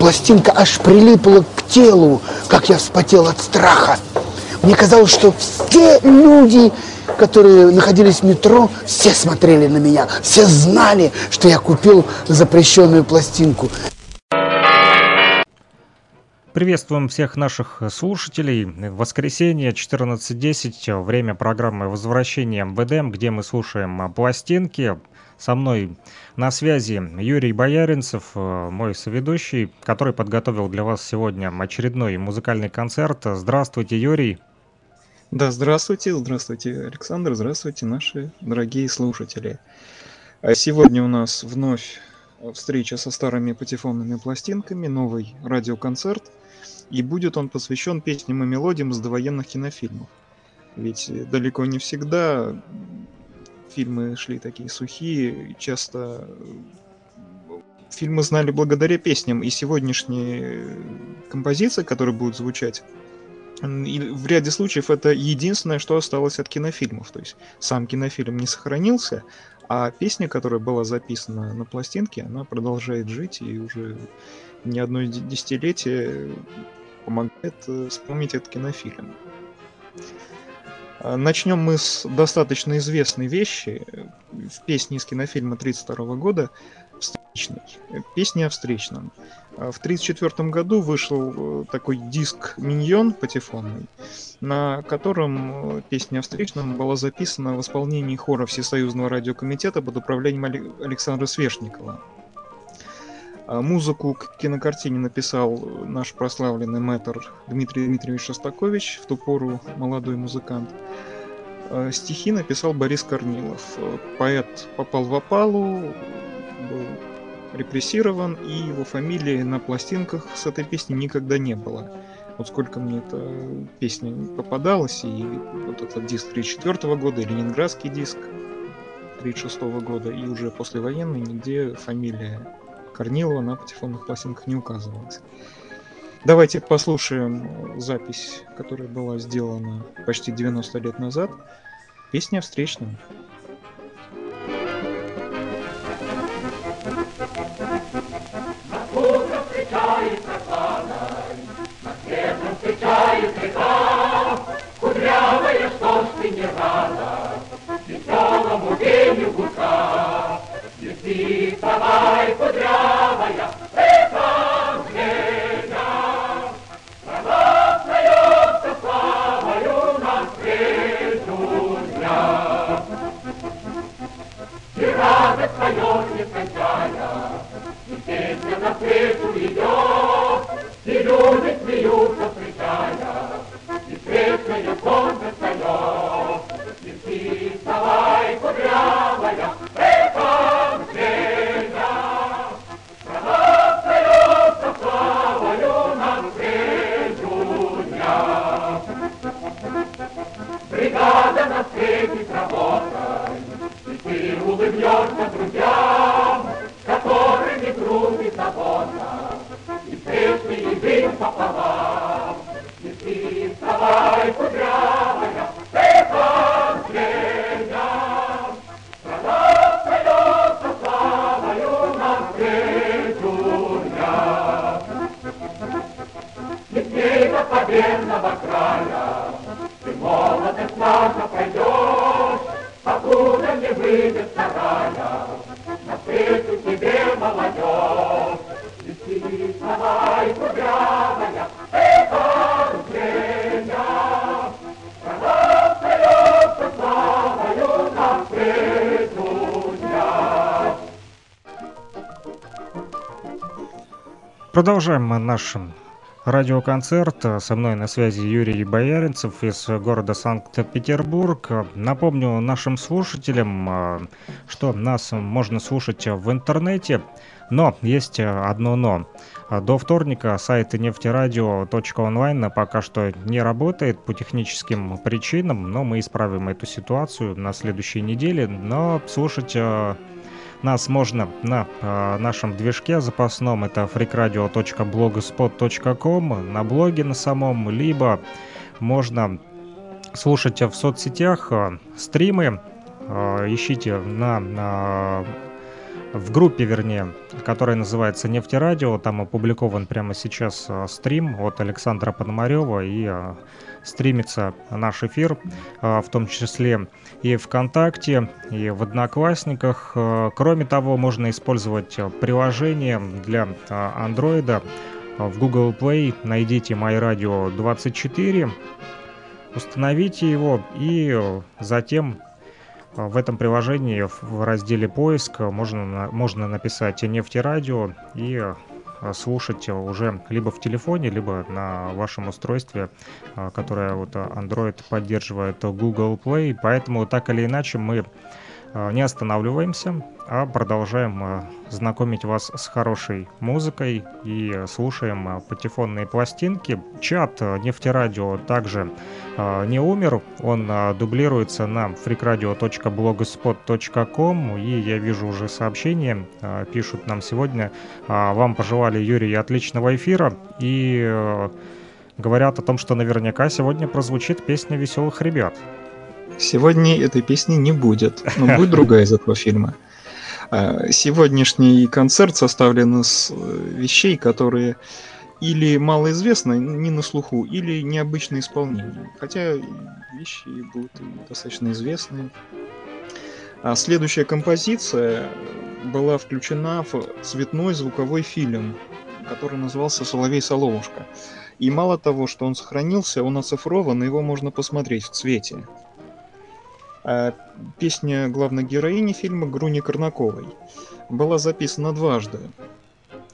пластинка аж прилипла к телу, как я вспотел от страха. Мне казалось, что все люди, которые находились в метро, все смотрели на меня, все знали, что я купил запрещенную пластинку. Приветствуем всех наших слушателей. Воскресенье 14.10, время программы «Возвращение МВД», где мы слушаем пластинки. Со мной на связи Юрий Бояринцев, э, мой соведущий, который подготовил для вас сегодня очередной музыкальный концерт. Здравствуйте, Юрий. Да, здравствуйте, здравствуйте, Александр, здравствуйте, наши дорогие слушатели. А сегодня у нас вновь встреча со старыми патефонными пластинками, новый радиоконцерт, и будет он посвящен песням и мелодиям с довоенных кинофильмов. Ведь далеко не всегда фильмы шли такие сухие, часто фильмы знали благодаря песням, и сегодняшние композиции, которые будут звучать, и в ряде случаев это единственное, что осталось от кинофильмов. То есть сам кинофильм не сохранился, а песня, которая была записана на пластинке, она продолжает жить и уже не одно десятилетие помогает э, вспомнить этот кинофильм. А, начнем мы с достаточно известной вещи в песне из кинофильма 1932 года «Встречный». Песня о встречном. А, в 1934 году вышел э, такой диск «Миньон» патефонный, на котором э, песня о встречном была записана в исполнении хора Всесоюзного радиокомитета под управлением Александра Свешникова. А музыку к кинокартине написал наш прославленный мэтр Дмитрий Дмитриевич Шостакович, в ту пору молодой музыкант. А стихи написал Борис Корнилов. Поэт попал в опалу, был репрессирован, и его фамилии на пластинках с этой песни никогда не было. Вот сколько мне эта песня попадалась, и вот этот диск 34 года, и ленинградский диск 36 года, и уже послевоенный, нигде фамилия Корнилова на патефонных пластинках не указывалось. Давайте послушаем запись, которая была сделана почти 90 лет назад. Песня встречная. встречает река, кудрявая, Давай, кудрявая, радость поет не кончая, И песня на навстречу идет, И люди смеются, встречая, И песня солнце встает, И ты вставай, кудрявая, Продолжаем наш радиоконцерт. Со мной на связи Юрий Бояринцев из города Санкт-Петербург. Напомню нашим слушателям, э, что нас можно слушать в интернете, но есть одно но. До вторника сайт нефтерадио.онлайн пока что не работает по техническим причинам, но мы исправим эту ситуацию на следующей неделе. Но слушать э, нас можно на э, нашем движке запасном, это freakradio.blogspot.com, на блоге на самом, либо можно слушать в соцсетях э, стримы, ищите на, на в группе, вернее, которая называется «Нефтерадио». Там опубликован прямо сейчас э, стрим от Александра Пономарева и э, стримится наш эфир, э, в том числе и ВКонтакте, и в Одноклассниках. Кроме того, можно использовать приложение для Андроида в Google Play. Найдите MyRadio 24, установите его и затем в этом приложении в разделе «Поиск» можно, можно написать «Нефтерадио» и э, слушать уже либо в телефоне, либо на вашем устройстве, э, которое вот Android поддерживает Google Play. Поэтому так или иначе мы не останавливаемся, а продолжаем э, знакомить вас с хорошей музыкой и слушаем э, патефонные пластинки. Чат э, Нефтерадио также не умер, он дублируется на freakradio.blogspot.com и я вижу уже сообщения, пишут нам сегодня, вам пожелали, Юрий, отличного эфира и говорят о том, что наверняка сегодня прозвучит песня «Веселых ребят». Сегодня этой песни не будет, но будет другая из этого фильма. А, сегодняшний концерт составлен из э, вещей, которые или малоизвестны, не на слуху, или необычное исполнение. Хотя вещи будут достаточно известные. А следующая композиция была включена в цветной звуковой фильм, который назывался «Соловей Соловушка». И мало того, что он сохранился, он оцифрован, и его можно посмотреть в цвете. А песня главной героини фильма Груни Корнаковой была записана дважды.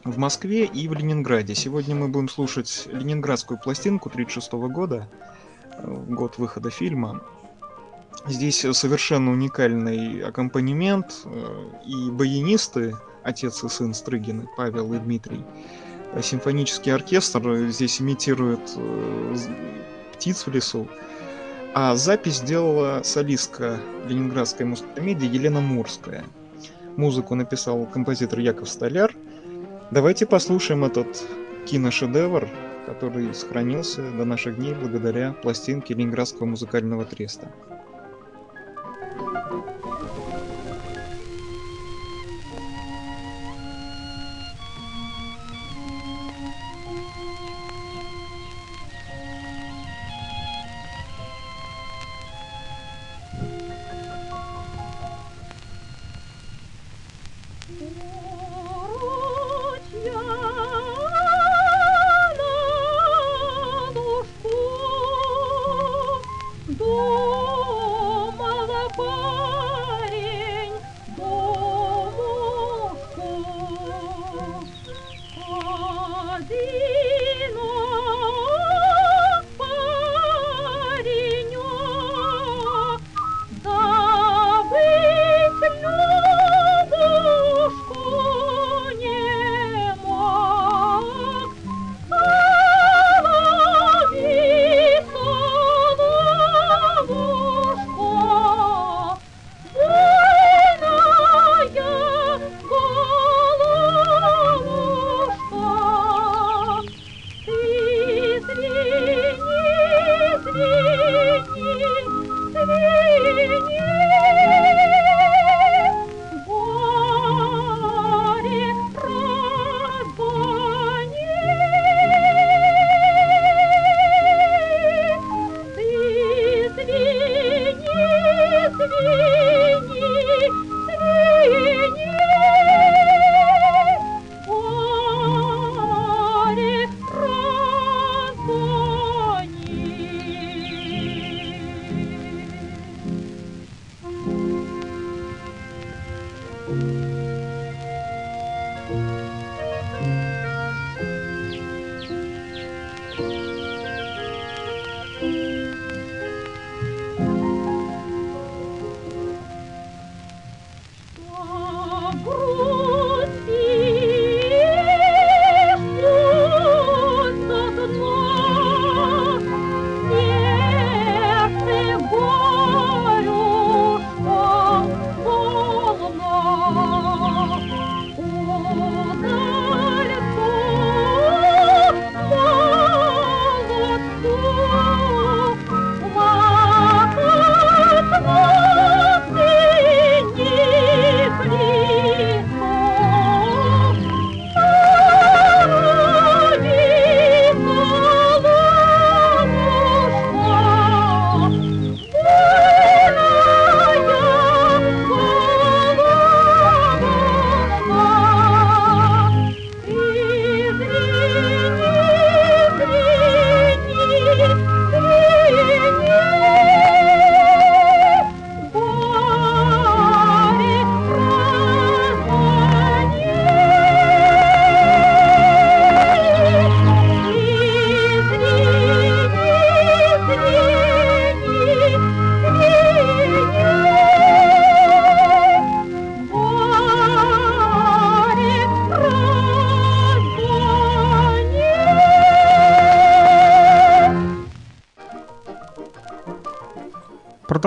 В Москве и в Ленинграде. Сегодня мы будем слушать ленинградскую пластинку 1936 года, год выхода фильма. Здесь совершенно уникальный аккомпанемент э, и баянисты, отец и сын Стрыгины, Павел и Дмитрий. Симфонический оркестр здесь имитирует э, птиц в лесу. А запись сделала солистка ленинградской музыкомедии Елена Мурская. Музыку написал композитор Яков Столяр. Давайте послушаем этот киношедевр, который сохранился до наших дней благодаря пластинке Ленинградского музыкального треста. Oh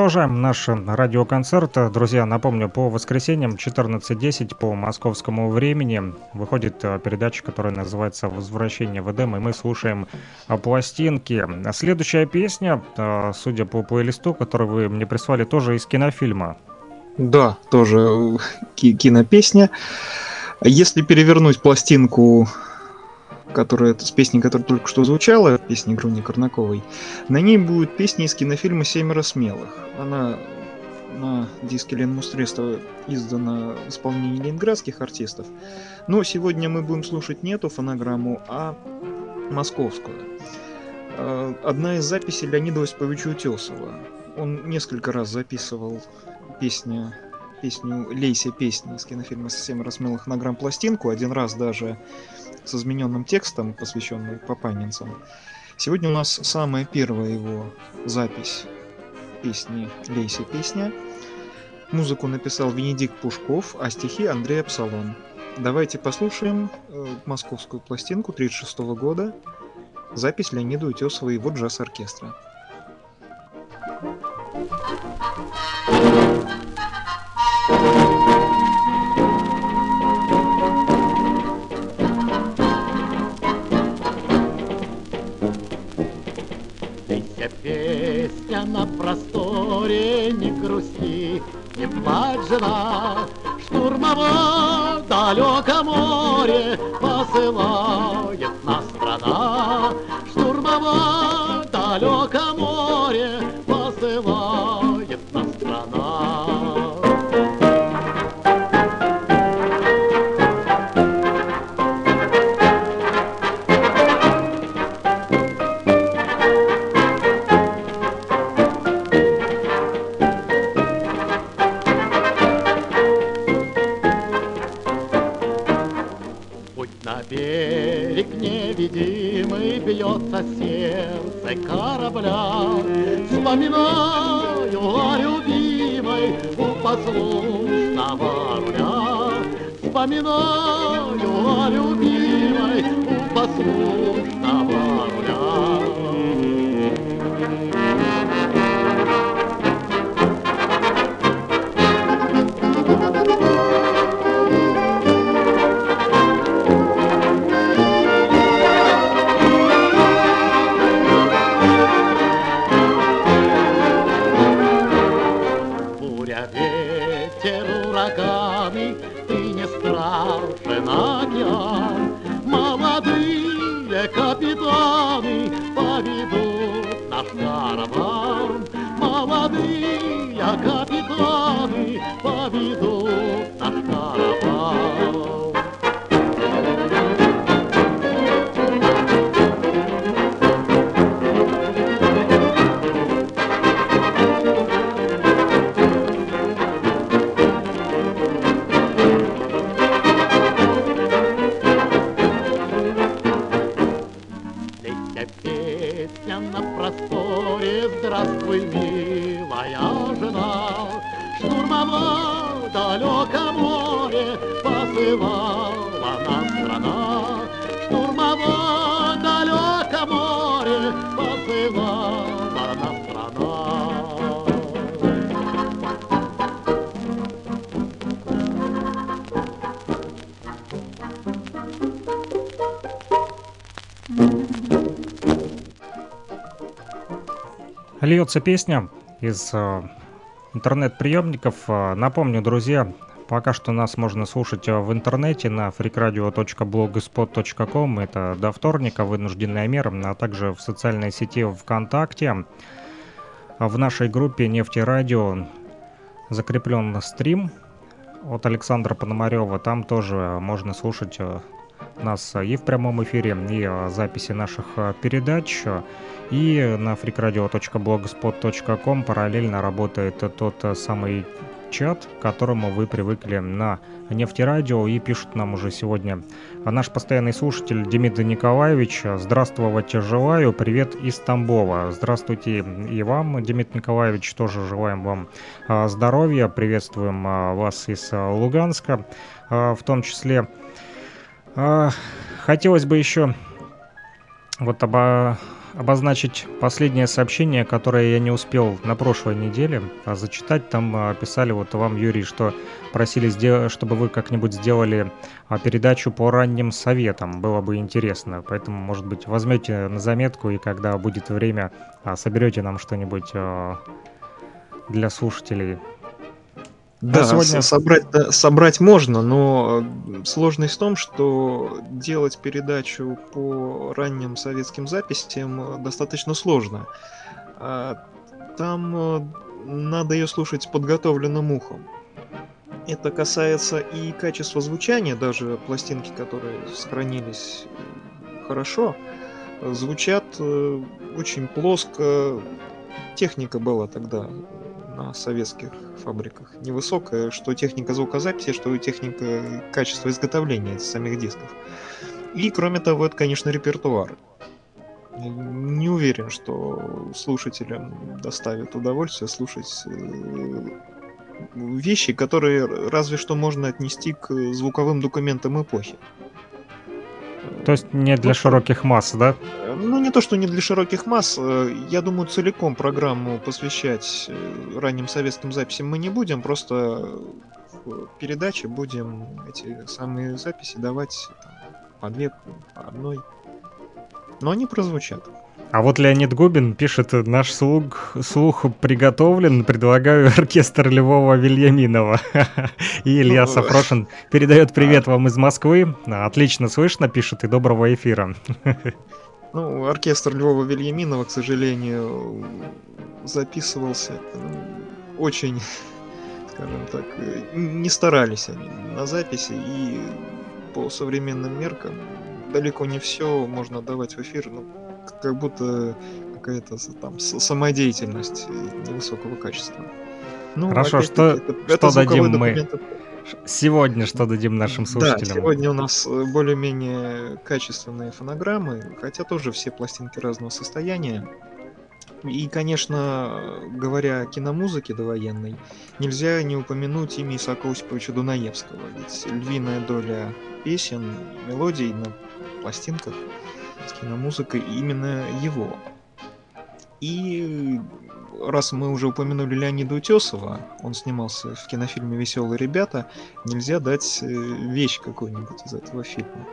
Продолжаем наш радиоконцерт. Друзья, напомню, по воскресеньям 14.10 по московскому времени выходит э, передача, которая называется «Возвращение в Эдем», и мы слушаем э, пластинки. Следующая песня, э, судя по плейлисту, который вы мне прислали, тоже из кинофильма. Да, тоже кинопесня. Если перевернуть пластинку которая с песней, которая только что звучала, песни Груни Корнаковой, на ней будет песня из кинофильма «Семеро смелых». Она на диске Ленмустрестова издана в исполнении ленинградских артистов. Но сегодня мы будем слушать не эту фонограмму, а московскую. А, одна из записей Леонида Осиповича Утесова. Он несколько раз записывал песни, песню «Лейся песни» из кинофильма «Семеро смелых» на грамм-пластинку. Один раз даже с измененным текстом, посвященный папанинцам. Сегодня у нас самая первая его запись песни «Лейся песня». Музыку написал Венедикт Пушков, а стихи Андрей Апсалон. Давайте послушаем э, московскую пластинку 1936 года, запись Леонида Утесова и его джаз-оркестра. Песня на просторе, не грусти, не плачь, жена, штурмово далеко море. Посылает нас страна, штурмово далеко море корабля. Вспоминаю о любимой у послушного руля. Вспоминаю о любимой у послушного руля. Милая жена. Штурмово далеко море посылала нам страна. Штурмово далеко море посылала страна. Льется песня из э, интернет-приемников. Э, Напомню, друзья, пока что нас можно слушать э, в интернете на freakradio.blogspot.com. Это до вторника вынужденная мера, а также в социальной сети ВКонтакте. В нашей группе «Нефтерадио» закреплен стрим от Александра Пономарева. Там тоже можно слушать нас и в прямом эфире, и э, записи наших э, передач. И на freakradio.blogspot.com параллельно работает тот э, самый чат, к которому вы привыкли на нефтерадио и пишут нам уже сегодня а наш постоянный слушатель Дмитрий Николаевич. Здравствовать желаю. Привет из Тамбова. Здравствуйте и вам, Дмитрий Николаевич. Тоже желаем вам а, здоровья. Приветствуем а, вас из а, Луганска а, в том числе. А, Хотелось бы еще вот оба- обозначить последнее сообщение, которое я не успел на прошлой неделе а, зачитать. Там а, писали вот вам, Юрий, что просили, сдел- чтобы вы как-нибудь сделали передачу по ранним советам. Было бы интересно. Поэтому, может быть, возьмете на заметку и когда будет время, соберете нам что-нибудь для слушателей. Да, сегодня- собрать, собрать можно, но э, сложность в том, что делать передачу по ранним советским записям э, достаточно сложно. А, Там э, надо ее слушать с подготовленным ухом. Это касается и качества звучания, даже пластинки, которые сохранились хорошо, звучат очень плоско. Техника была тогда на советских фабриках невысокая, что техника звукозаписи, что техника качества изготовления самих дисков. И кроме того, это, конечно, репертуар. Не уверен, что слушателям доставит удовольствие слушать э, вещи, которые разве что можно отнести к звуковым документам эпохи. То есть не для широких масс, да? Ну, не то, что не для широких масс. э, Я думаю, целиком программу посвящать э, ранним советским записям мы не будем. Просто в передаче будем эти самые записи давать там, по две, по одной. Но они прозвучат. А вот Леонид Губин пишет, наш слух, слух приготовлен, предлагаю оркестр Львова Вильяминова. И Илья Сапрошин передает привет вам из Москвы. Отлично слышно, пишет, и доброго эфира. Ну, оркестр Львова Вильяминова, к сожалению, записывался ну, очень, скажем так, э, не старались они на записи, и по современным меркам далеко не все можно давать в эфир, ну, как будто какая-то там самодеятельность невысокого качества. Ну, Хорошо, что- это- что это дадим мы Сегодня что дадим нашим да, слушателям? сегодня у нас э, более-менее качественные фонограммы, хотя тоже все пластинки разного состояния. И, конечно, говоря о киномузыке довоенной, нельзя не упомянуть имя Исаака Осиповича Дунаевского, ведь львиная доля песен, мелодий на пластинках с киномузыкой именно его. И раз мы уже упомянули Леонида Утесова, он снимался в кинофильме «Веселые ребята», нельзя дать э, вещь какую-нибудь из этого фильма.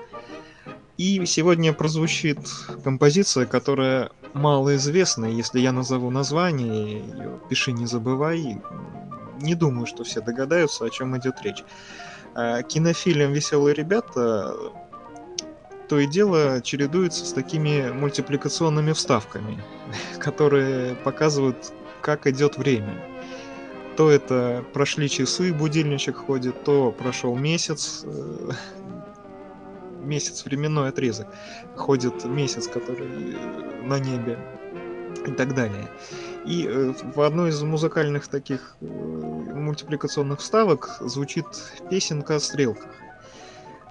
И сегодня прозвучит композиция, которая малоизвестна. Если я назову название, ее пиши не забывай. Не думаю, что все догадаются, о чем идет речь. А, Кинофильм «Веселые ребята» то и дело чередуется с такими мультипликационными вставками, которые показывают, как идет время. То это прошли часы, будильничек ходит, то прошел месяц, э, месяц временной отрезок, ходит месяц, который э, на небе и так далее. И э, в одной из музыкальных таких мультипликационных вставок звучит песенка о стрелках.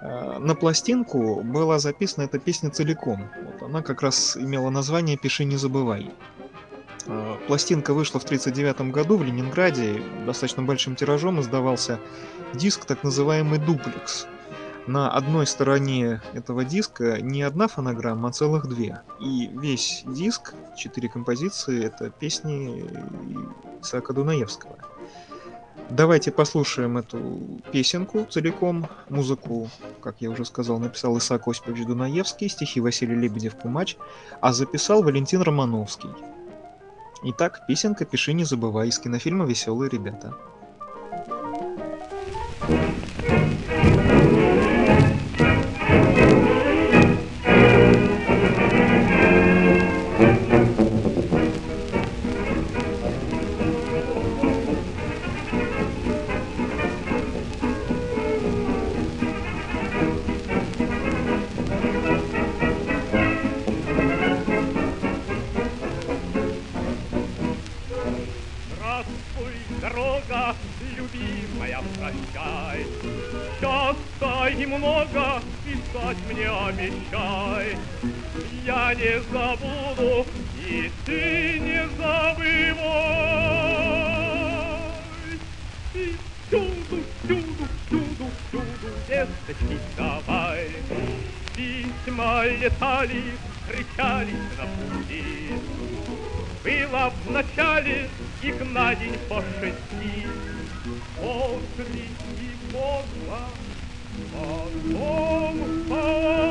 На пластинку была записана эта песня целиком. Вот она как раз имела название «Пиши, не забывай». Э, пластинка вышла в 1939 году в Ленинграде, достаточно большим тиражом издавался диск, так называемый дуплекс. На одной стороне этого диска не одна фонограмма, а целых две. И весь диск, четыре композиции, это песни Исаака Дунаевского. Давайте послушаем эту песенку целиком. Музыку, как я уже сказал, написал Исаак Осипович Дунаевский, стихи Василий Лебедев-Кумач, а записал Валентин Романовский. Итак, песенка «Пиши, не забывай» из кинофильма «Веселые ребята». дорога, любимая, прощай. Счастья немного писать мне обещай. Я не забуду, и ты не забывай. И всюду, всюду, всюду, всюду, весточки давай. Письма летали, кричали на пути. Было в начале их на день по шести. После его глаз, потом по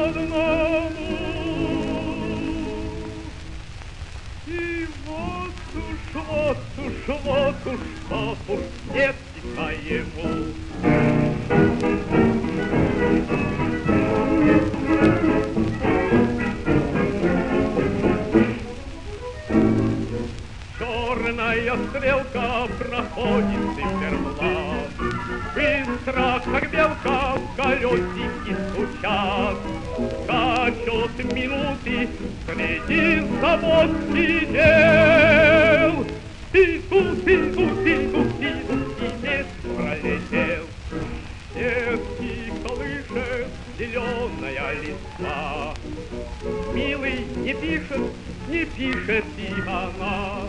одному. И вот уж, вот уж, вот уж, вот уж, нет, и ему. Thank you. Часная стрелка проходит циферблат. Быстро, как белка, в колесики стучат. Скачут минуты среди забот и дел. и тут и тут и тут лес пролетел. Детки колышет зеленая листва. Милый не пишет, не пишет и она.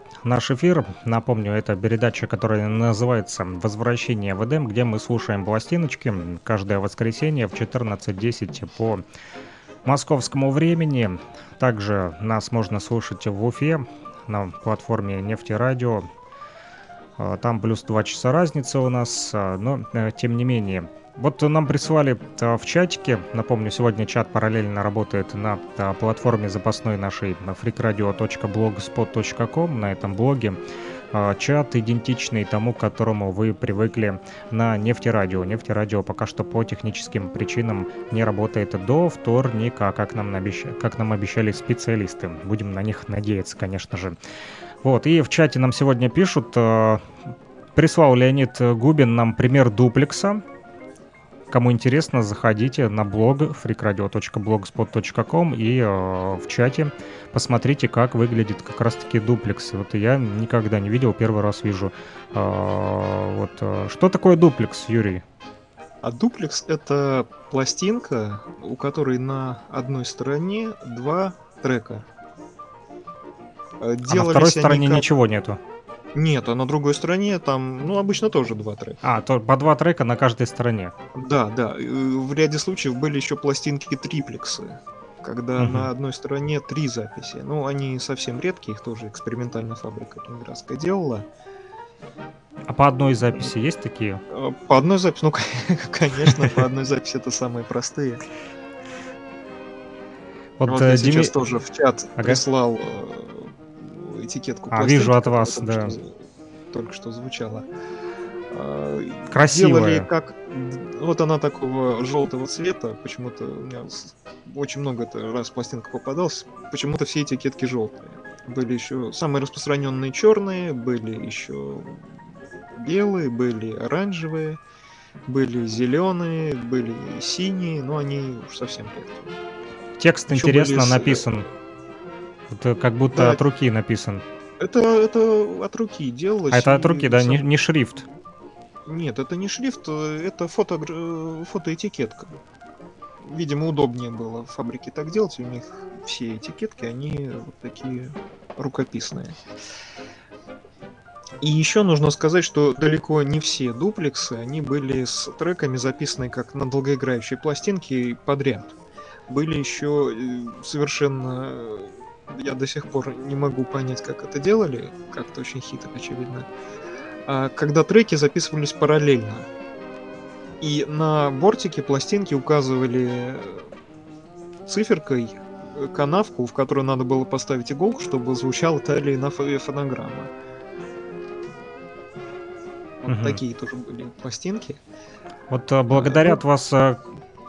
наш эфир. Напомню, это передача, которая называется «Возвращение в Эдем», где мы слушаем пластиночки каждое воскресенье в 14.10 по московскому времени. Также нас можно слушать в Уфе на платформе «Нефтерадио». А, там плюс 2 часа разница у нас, а, но э, тем не менее – вот нам прислали а, в чатике, напомню, сегодня чат параллельно работает на а, платформе запасной нашей freakradio.blogspot.com, на этом блоге. А, чат идентичный тому, к которому вы привыкли на нефтерадио. Нефтерадио пока что по техническим причинам не работает до вторника, как нам, обещ... как нам обещали специалисты. Будем на них надеяться, конечно же. Вот, и в чате нам сегодня пишут, прислал Леонид Губин нам пример дуплекса, Кому интересно, заходите на блог freakradio.blogspot.com и э, в чате посмотрите, как выглядит как раз-таки дуплекс. Вот я никогда не видел, первый раз вижу. Э, вот, э, что такое дуплекс, Юрий? А дуплекс — это пластинка, у которой на одной стороне два трека. Делались а на второй стороне как... ничего нету? Нет, а на другой стороне там, ну, обычно тоже два трека. А, то по два трека на каждой стороне. Да, да. В ряде случаев были еще пластинки триплексы. когда Мгм. на одной стороне три записи. Ну, они совсем редкие, их тоже экспериментальная фабрика Ленинградская делала. А по одной записи есть такие? Э, По одной записи, ну, конечно, по одной записи это самые простые. Вот, Вот э, я Дими- сейчас тоже в чат Ага. прислал э, этикетку А, вижу от вас, да. что- только что звучала. А, Красивая. Делали как... Вот она такого желтого цвета. Почему-то у меня очень много раз пластинка попадалась. Почему-то все этикетки желтые. Были еще самые распространенные черные, были еще белые, были оранжевые, были зеленые, были синие, но они уж совсем редкие. Текст Ещё интересно были с- написан. Вот, э, как будто Да. от руки написан. Это, это от руки делалось. А это от и руки, да, сам- не, не шрифт. Нет, это не шрифт, э, это фото, фотоэтикетка. Видимо, удобнее было в фабрике так делать. У них все этикетки, они вот такие рукописные. И еще нужно сказать, что далеко не все дуплексы, они были с треками записаны как на долгоиграющей пластинке подряд. Были еще э, совершенно... э, Я до сих пор не могу понять, как это делали. Как-то очень хитро, очевидно а, когда треки записывались параллельно. И на бортике пластинки указывали циферкой э, канавку, в которую надо было поставить иголку, чтобы звучала та или иная фо- фонограмма. Вот Мгм. такие тоже были пластинки. Вот э, благодарят ну- вас, э,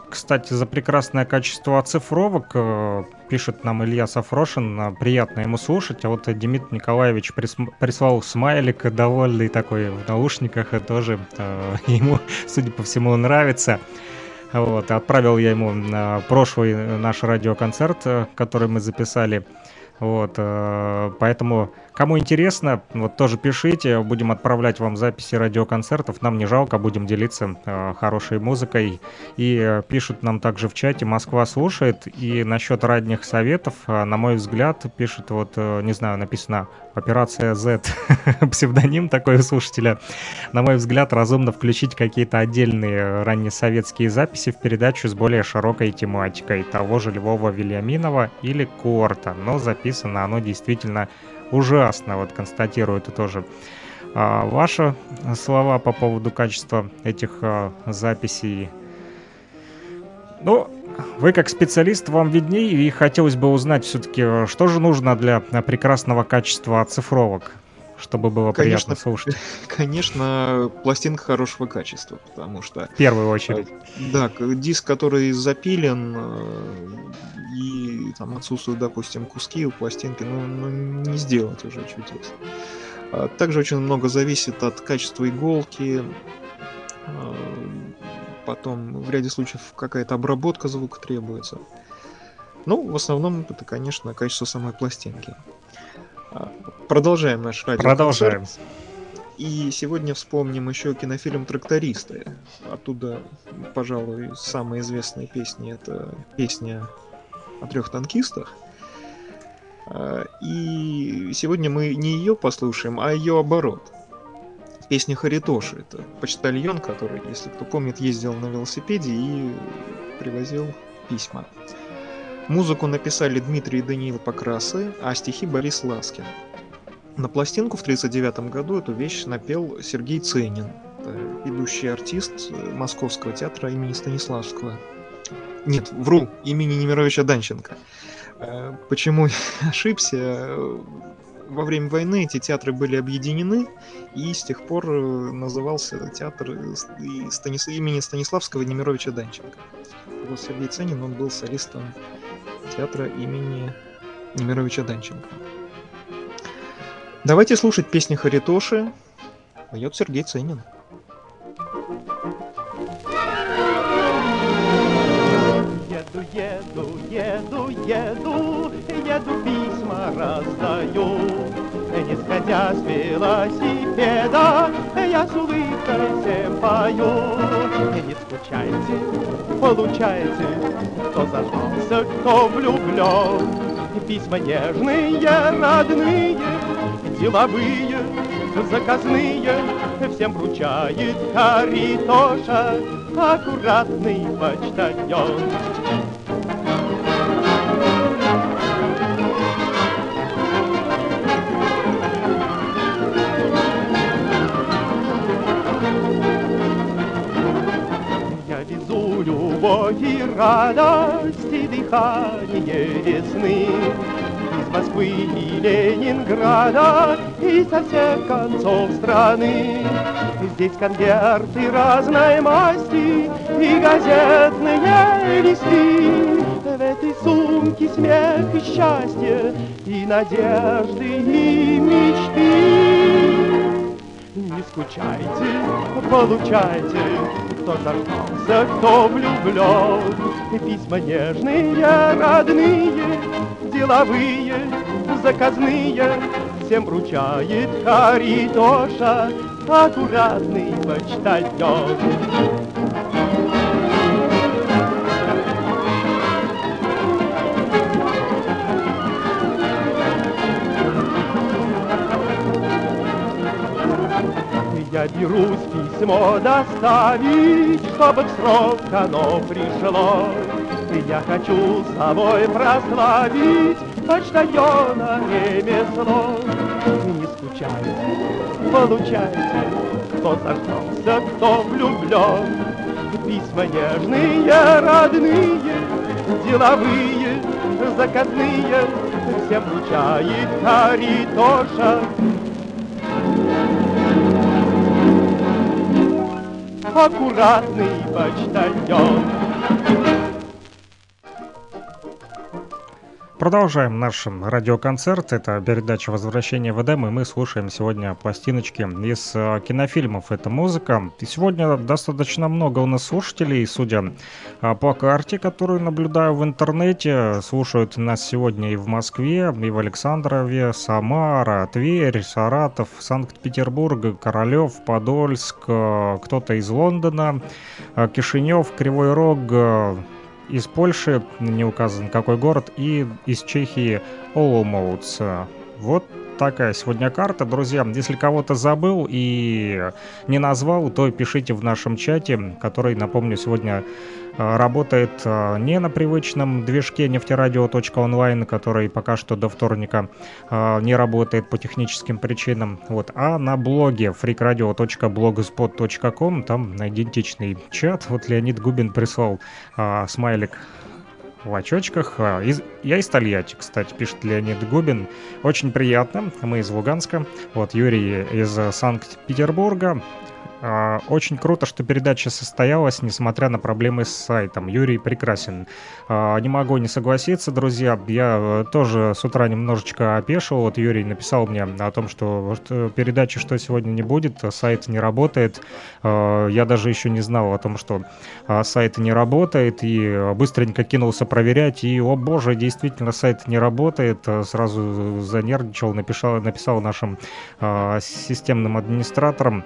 кстати, за прекрасное качество оцифровок. Э, Пишет нам Илья Сафрошин, э, приятно ему слушать. А вот э, Демид Николаевич прислал смайлик довольный такой в наушниках, и тоже э, ему, судя по всему, нравится. Вот, отправил я ему на прошлый наш радиоконцерт, э, который мы записали. Вот, э, поэтому, кому интересно, вот тоже пишите, будем отправлять вам записи радиоконцертов, нам не жалко, будем делиться э, хорошей музыкой. И э, пишут нам также в чате, Москва слушает, и насчет ранних советов, э, на мой взгляд, пишет вот, э, не знаю, написано Операция Z, псевдоним такой у слушателя. На мой взгляд, разумно включить какие-то отдельные раннесоветские записи в передачу с более широкой тематикой того же Львова Вильяминова или Корта. Но записано оно действительно ужасно, вот констатирует и тоже а, ваши слова по поводу качества этих а, записей. Ну, вы как специалист, вам виднее, и хотелось бы узнать все-таки, что же нужно для прекрасного качества оцифровок, чтобы было Конечно. приятно слушать. Конечно, пластинка хорошего качества, потому что В первую очередь. Да, к- диск, который запилен э, и там отсутствуют, допустим, куски у пластинки, ну, ну, не сделать уже чудес. А Также очень много зависит от качества иголки. э, Потом в ряде случаев какая-то обработка звука требуется. Ну, в основном это, конечно, качество самой пластинки. А, Продолжаем наш радио. Продолжаем. И сегодня вспомним еще кинофильм «Трактористы». Оттуда, пожалуй, самая известная песня — это песня о трех танкистах. А, И сегодня мы не ее послушаем, а ее оборот. Песня Харитоши. Это почтальон, который, если кто помнит, ездил на велосипеде и привозил письма. Музыку написали Дмитрий и Даниил Покрасы, а стихи Борис Ласкин. На пластинку в 1939 году эту вещь напел Сергей Ценин, ведущий артист э, Московского театра имени Станиславского. Нет, вру, имени Немировича Данченко. Э, Почему ошибся? Во время войны эти театры были объединены, и с тех пор э, назывался театр Станис- имени Станиславского Немировича Данченко. Вот Сергей Ценин, он был солистом театра имени Немировича Данченко. Давайте слушать песни Харитоши. Поет Сергей Ценин. Еду, еду, письма раздаю. Не сходя с велосипеда, я с улыбкой всем пою. Не скучайте, получайте, кто зажался, кто влюблен. Письма нежные, родные, деловые, заказные, всем вручает Каритоша, аккуратный почтальон. Любовь и радость, и дыхание весны. Из Москвы и Ленинграда, и со всех концов страны. Здесь конверты разной масти и газетные листы. В этой сумке смех и счастье, и надежды, и мечты. Не скучайте, получайте, кто заждался, кто влюблен. Письма нежные, родные, деловые, заказные, Всем вручает Харитоша, аккуратный почтальон. Я берусь письмо доставить, чтобы в срок оно пришло. Я хочу с собой прославить почтальона ремесло. Не скучайте, получайте, кто заждался, кто влюблен. Письма нежные, родные, деловые, заказные, Всем вручает Каритоша. Аккуратный почтальон. Продолжаем наш радиоконцерт. Это передача «Возвращение в Эдем», и мы слушаем сегодня пластиночки из э, кинофильмов. Это музыка. И сегодня достаточно много у нас слушателей, судя э, по карте, которую наблюдаю в интернете. Слушают нас сегодня и в Москве, и в Александрове, Самара, Тверь, Саратов, Санкт-Петербург, Королев, Подольск, э, кто-то из Лондона, Кишинев, Кривой Рог, из Польши, не указан какой город, и из Чехии Оломоутс. Вот такая сегодня карта. Друзья, если кого-то забыл и не назвал, то пишите в нашем чате, который, напомню, сегодня работает э, не на привычном движке нефтерадио.онлайн, который пока что до вторника э, не работает по техническим причинам, вот, а на блоге freakradio.blogspot.com, там идентичный чат. Вот Леонид Губин прислал смайлик в очочках. Из... Я из Тольятти, кстати, пишет Леонид Губин. Очень приятно. Мы из Луганска. Вот Юрий из Санкт-Петербурга. А, очень круто, что передача состоялась, несмотря на проблемы с сайтом. Юрий прекрасен. А, не могу не согласиться, друзья. Я э, тоже с утра немножечко опешил. Вот Юрий написал мне о том, что передачи что сегодня не будет, сайт не работает. А, я даже еще не знал о том, что сайт не работает, и быстренько кинулся проверять, и, о боже, действительно сайт не работает. Сразу занервничал, написал, написал нашим системным администраторам,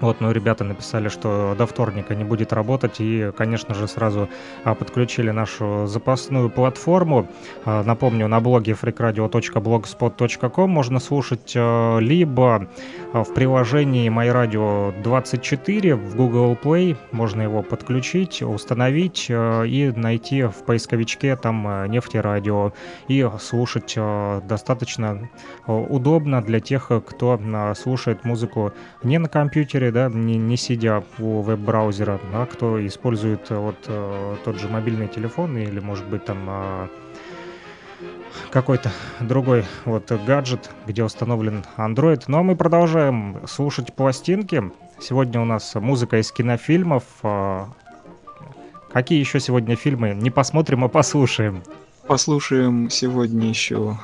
вот, ну, ребята написали, что до вторника не будет работать, и, конечно же, сразу а, подключили нашу запасную платформу. А, напомню, на блоге freakradio.blogspot.com можно слушать а, либо в приложении MyRadio 24 в Google Play, можно его подключить, установить и найти в поисковичке там а, нефтерадио и слушать достаточно удобно для тех, кто слушает музыку не на компьютере, да, не, не сидя у веб-браузера, а кто использует э, вот э, тот же мобильный телефон или, может быть, там э, какой-то другой вот гаджет, где установлен Android. Ну а мы продолжаем слушать пластинки. Сегодня у нас музыка из кинофильмов. Какие еще сегодня фильмы? Не посмотрим, а послушаем. Послушаем сегодня еще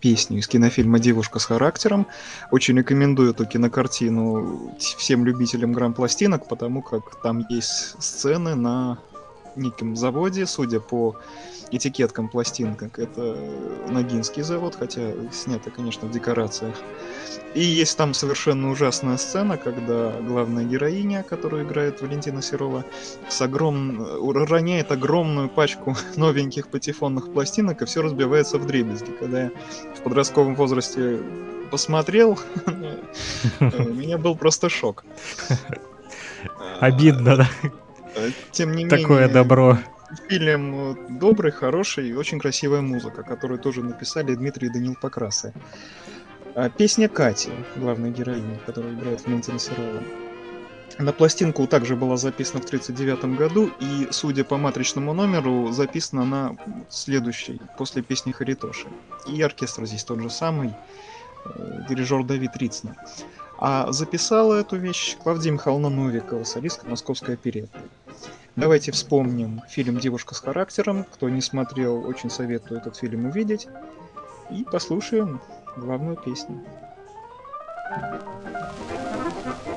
песню из кинофильма «Девушка с характером». Очень рекомендую эту кинокартину всем любителям грамм-пластинок, потому как там есть сцены на неком заводе, судя по этикеткам пластинок. Это Ногинский завод, хотя снято, конечно, в декорациях. И есть там совершенно ужасная сцена, когда главная героиня, которую играет Валентина Серова, с огром... роняет огромную пачку новеньких патефонных пластинок, и все разбивается в дребезги. Когда я в подростковом возрасте посмотрел, у меня был просто шок. Обидно, да? Тем не менее... Такое добро. Фильм добрый, хороший и очень красивая музыка, которую тоже написали Дмитрий и Данил Покрасы. А, песня Кати, главной героини, которая играет Валентина Серова. На пластинку также была записана в 1939 году, и, судя по матричному номеру, записана она следующей, после песни Харитоши. И оркестр здесь тот же самый, э, дирижер Давид Рицна. А записала эту вещь Клавдия Михайловна Новикова, солистка Московской оперетты. Давайте вспомним фильм «Девушка с характером». Кто не смотрел, очень советую этот фильм увидеть. И послушаем главную песню. Только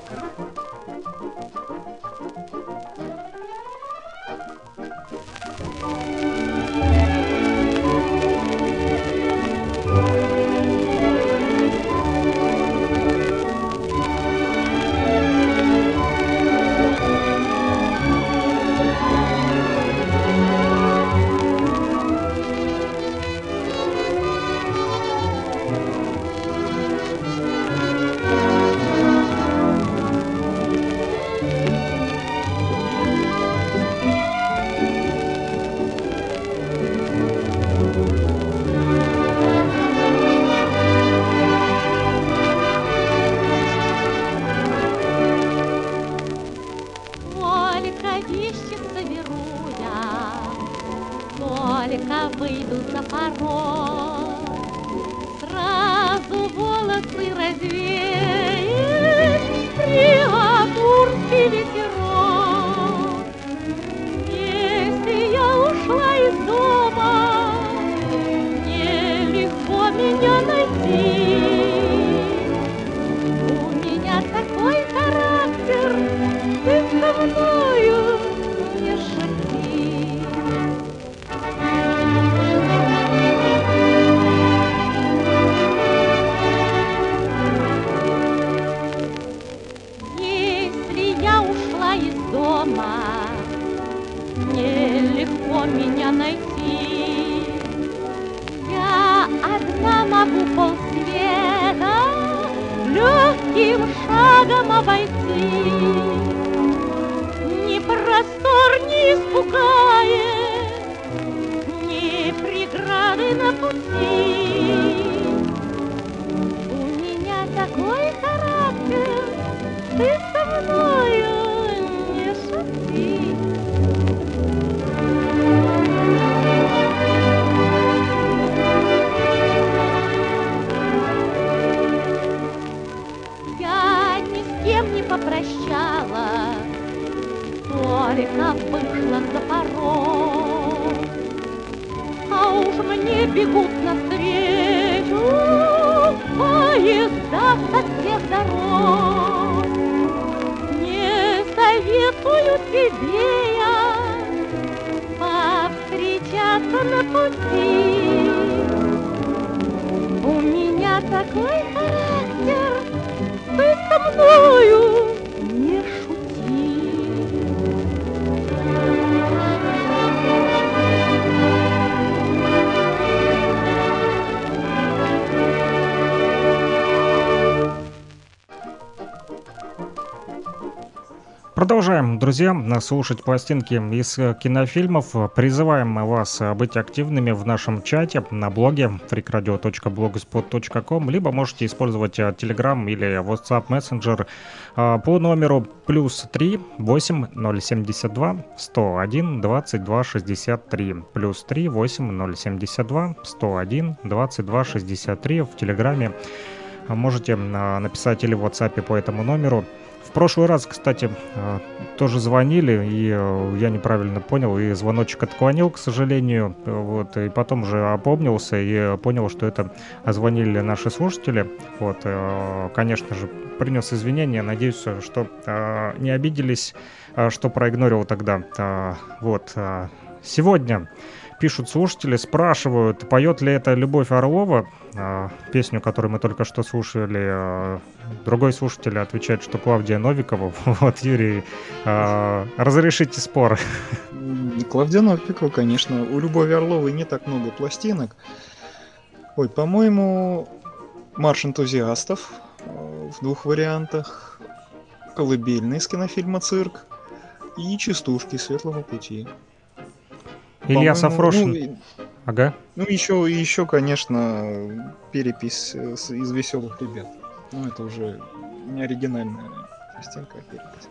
Продолжаем, друзья, слушать пластинки из э, кинофильмов. Призываем вас э, быть активными в нашем чате на блоге freakradio.blogspot.com, либо можете использовать э, Telegram или WhatsApp Messenger по номеру плюс 3 8 072 101 22 63 плюс 3 8 072 101 22 63 в Телеграме можете написать или в WhatsApp по этому номеру. Прошлый раз, кстати, э, тоже звонили, и э, я неправильно понял, и звоночек отклонил, к сожалению, вот, и потом уже опомнился и понял, что это звонили наши слушатели, вот, э, конечно же, принес извинения, надеюсь, что не обиделись, что проигнорил тогда, вот, сегодня пишут слушатели, спрашивают, поет ли это Любовь Орлова, э, песню, которую мы только что слушали. э, Другой слушатель отвечает, что Клавдия Новикова. Вот, Юрий, э, разрешите спор. Клавдия Новикова, конечно. У Любови Орловой не так много пластинок. Ой, по-моему, «Марш энтузиастов» э, в двух вариантах, «Колыбельный» из кинофильма «Цирк» и «Частушки Светлого пути». Илья Сафрошин. Ну, Ага. ну, еще, еще, конечно, перепись э, из «Веселых ребят». Ну, это уже не оригинальная пластинка, а перепись.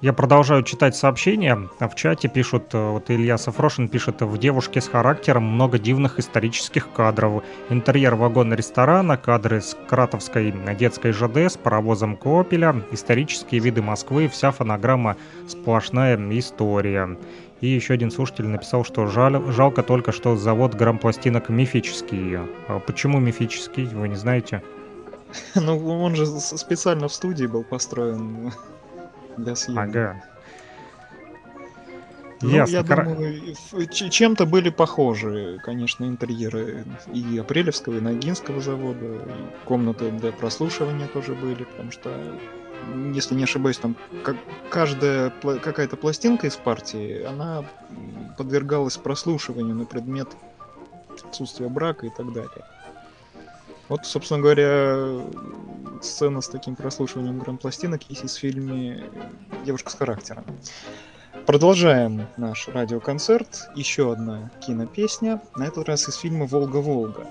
Я продолжаю читать сообщения. В чате пишут, э, вот Илья Сафрошин пишет, в «Девушке с характером много дивных исторических кадров. Интерьер вагона ресторана, кадры с Кратовской детской ЖД с паровозом Копеля, исторические виды Москвы, вся фонограмма сплошная история». И еще один слушатель написал, что жаль, жалко только, что завод грампластинок мифический. А почему мифический, вы не знаете? Ну, он же специально в студии был построен для съемок. Ага. Ну, Ясно. я Кара- думаю, чем-то были похожи, конечно, интерьеры и Апрелевского, и Ногинского завода, и комнаты для прослушивания тоже были, потому что, если не ошибаюсь, там как- каждая какая-то пластинка из партии, она подвергалась прослушиванию на предмет отсутствия брака и так далее. Вот, собственно говоря, сцена с таким прослушиванием грампластинок есть из фильме «Девушка с характером». Продолжаем наш радиоконцерт. Еще одна кинопесня, на этот раз из фильма «Волга-Волга».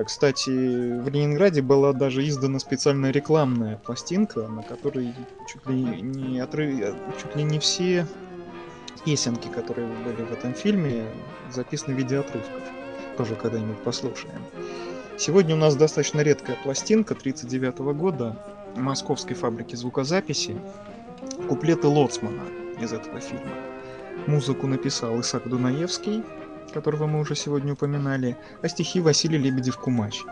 А, Кстати, в Ленинграде была даже издана специальная рекламная пластинка, на которой чуть ли не, отрыв... чуть ли не все песенки, которые были в этом фильме, записаны в виде отрывков. Тоже когда-нибудь послушаем. Сегодня у нас достаточно редкая пластинка 1939 года московской фабрики звукозаписи куплеты Лоцмана из этого фильма. Музыку написал Исаак Дунаевский, которого мы уже сегодня упоминали, а стихи Василий Лебедев-Кумач.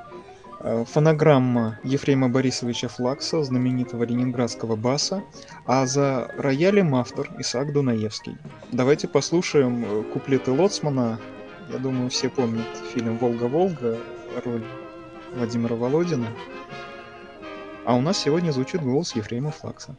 Э, Фонограмма Ефрема Борисовича Флакса, знаменитого ленинградского баса, а за роялем автор Исаак Дунаевский. Давайте послушаем э, куплеты Лоцмана. Я думаю, все помнят фильм «Волга-Волга», роль Владимира Володина. А у нас сегодня звучит голос Ефрема Флакса.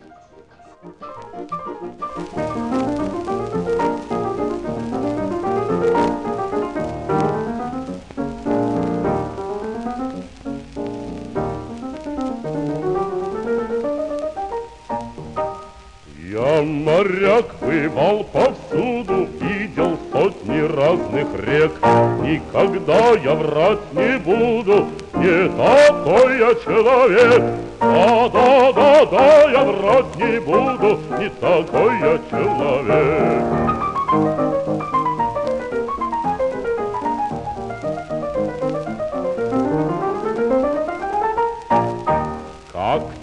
Я моряк бывал повсюду, видел сотни разных рек. Никогда я врать не буду, не такой я человек. Да, да, да, да, я врать не буду, не такой я человек.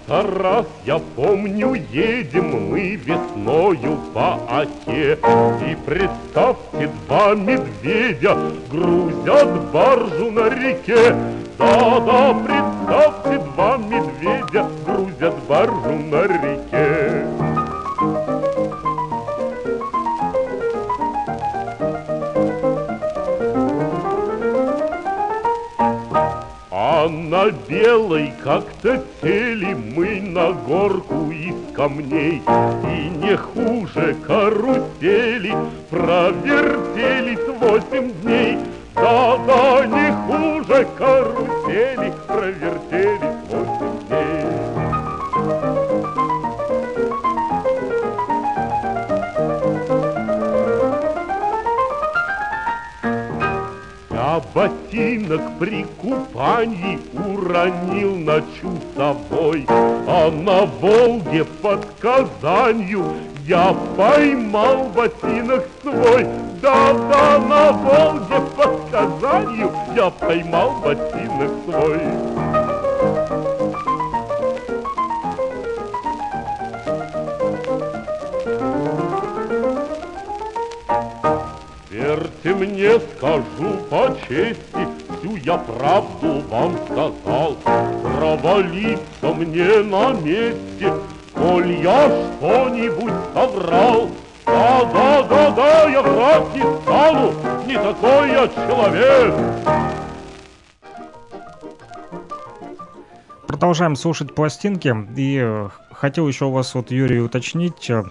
Раз, я помню, едем мы весною по оке, И представьте, два медведя грузят баржу на реке. Да-да, представьте, два медведя грузят баржу на реке. На белой как-то сели мы на горку из камней. И не хуже карусели провертелись восемь дней. Да-да, не хуже карусели провертелись Я ботинок при купании уронил ночу собой, А на Волге под Казанью я поймал ботинок свой. Да-да, на Волге под Казанью я поймал ботинок свой. Мне, скажу по чести, всю я правду вам сказал. Провалиться мне на месте, коль я что-нибудь соврал. Да, да, да, да, я врать не стану, не такой я человек. Продолжаем слушать пластинки. И э, хотел еще у вас, вот, Юрий, уточнить. э,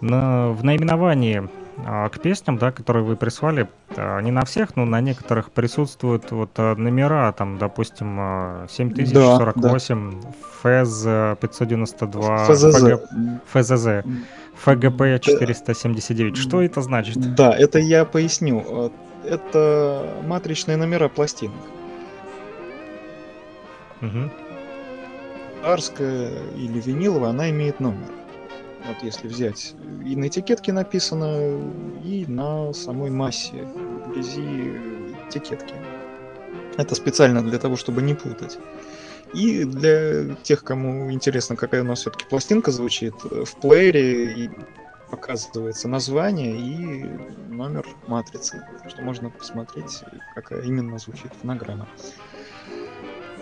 На, в наименовании к песням, да, которые вы прислали, а, не на всех, но на некоторых присутствуют вот а, номера, там, допустим, а, 7048, ФЭЗ э, 592, ФЗЗ. ФГ ФЗЗ, ФГП 479. Что это значит? Да, это я поясню. Э, Это матричные номера пластинок. Мгм. Арская или виниловая, она имеет номер. Вот если взять, и на этикетке написано, и на самой массе, вблизи этикетки. Это специально для того, чтобы не путать. И для тех, кому интересно, какая у нас все-таки пластинка звучит, в плеере показывается название и номер матрицы, что можно посмотреть, какая именно звучит фонограмма.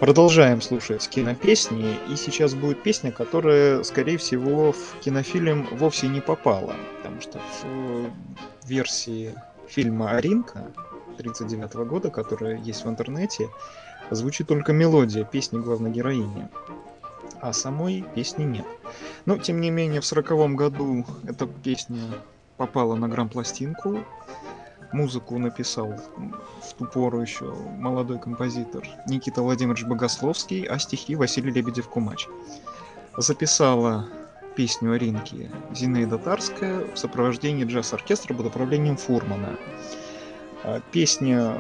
Продолжаем слушать кинопесни, и сейчас будет песня, которая, скорее всего, в кинофильм вовсе не попала, потому что в версии фильма «Аринка» 1939 года, которая есть в интернете, звучит только мелодия песни главной героини, а самой песни нет. Но, тем не менее, в 1940 году эта песня попала на грамм-пластинку, Музыку написал в ту пору еще молодой композитор Никита Владимирович Богословский, а стихи Василий Лебедев-Кумач. Записала песню о ринке Зинаида Тарская в сопровождении джаз-оркестра под управлением Фурмана. А песня,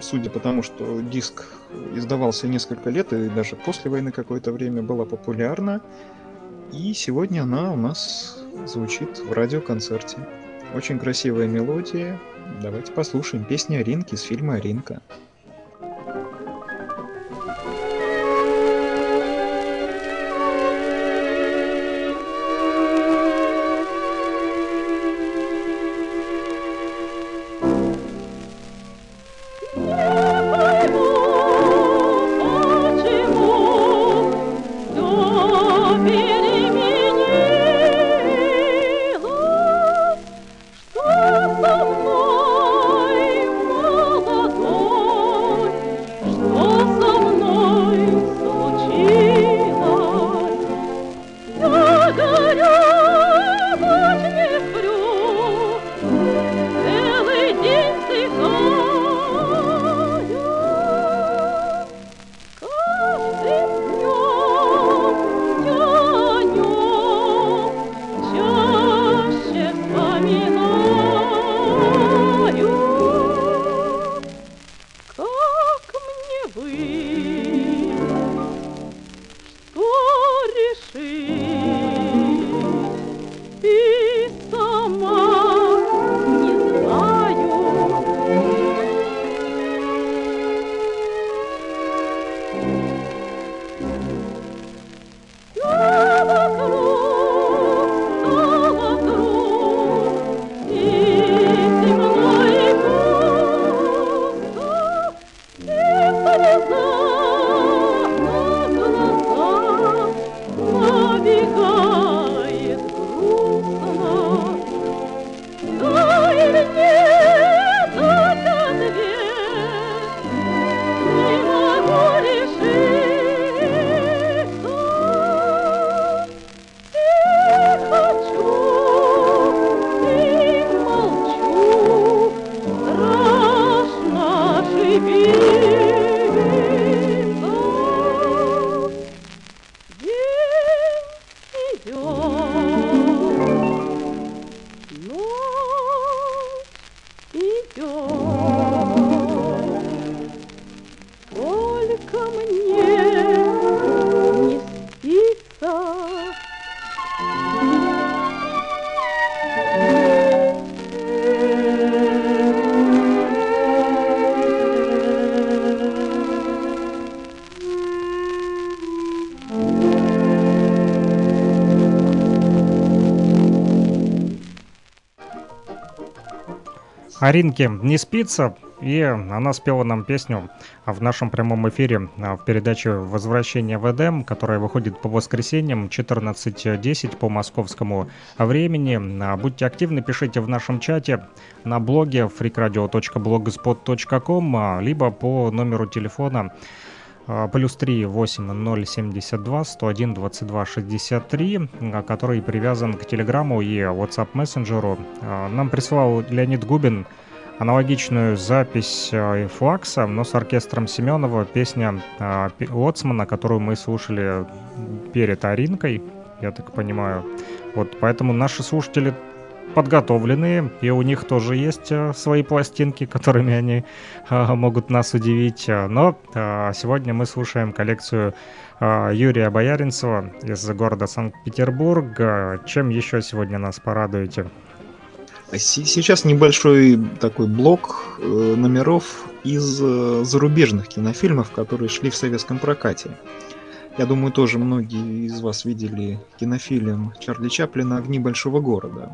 судя по тому, что диск издавался несколько лет и даже после войны какое-то время была популярна, и сегодня она у нас звучит в радиоконцерте. Очень красивая мелодия, Давайте послушаем песню Ринки из фильма «Ринка». Аринке не спится, и она спела нам песню в нашем прямом эфире а, в передаче «Возвращение в Эдем», которая выходит по воскресеньям 14.10 по московскому времени. А, будьте активны, пишите в нашем чате на блоге freakradio.blogspot.com, а, либо по номеру телефона плюс 3 8 0 72 101 22 63, который привязан к Телеграму и WhatsApp мессенджеру. Нам прислал Леонид Губин аналогичную запись э, Флакса, но с оркестром Семенова, песня Лоцмана, которую мы слушали перед Аринкой, я так понимаю. Вот, поэтому наши слушатели подготовленные, и у них тоже есть э, свои пластинки, которыми они э, могут нас удивить. Но э, сегодня мы слушаем коллекцию Юрия Бояринцева из города Санкт-Петербург. Чем еще сегодня нас порадуете? Сейчас небольшой такой блок номеров из зарубежных кинофильмов, которые шли в советском прокате. Я думаю, тоже многие из вас видели кинофильм Чарли Чаплина «Огни большого города».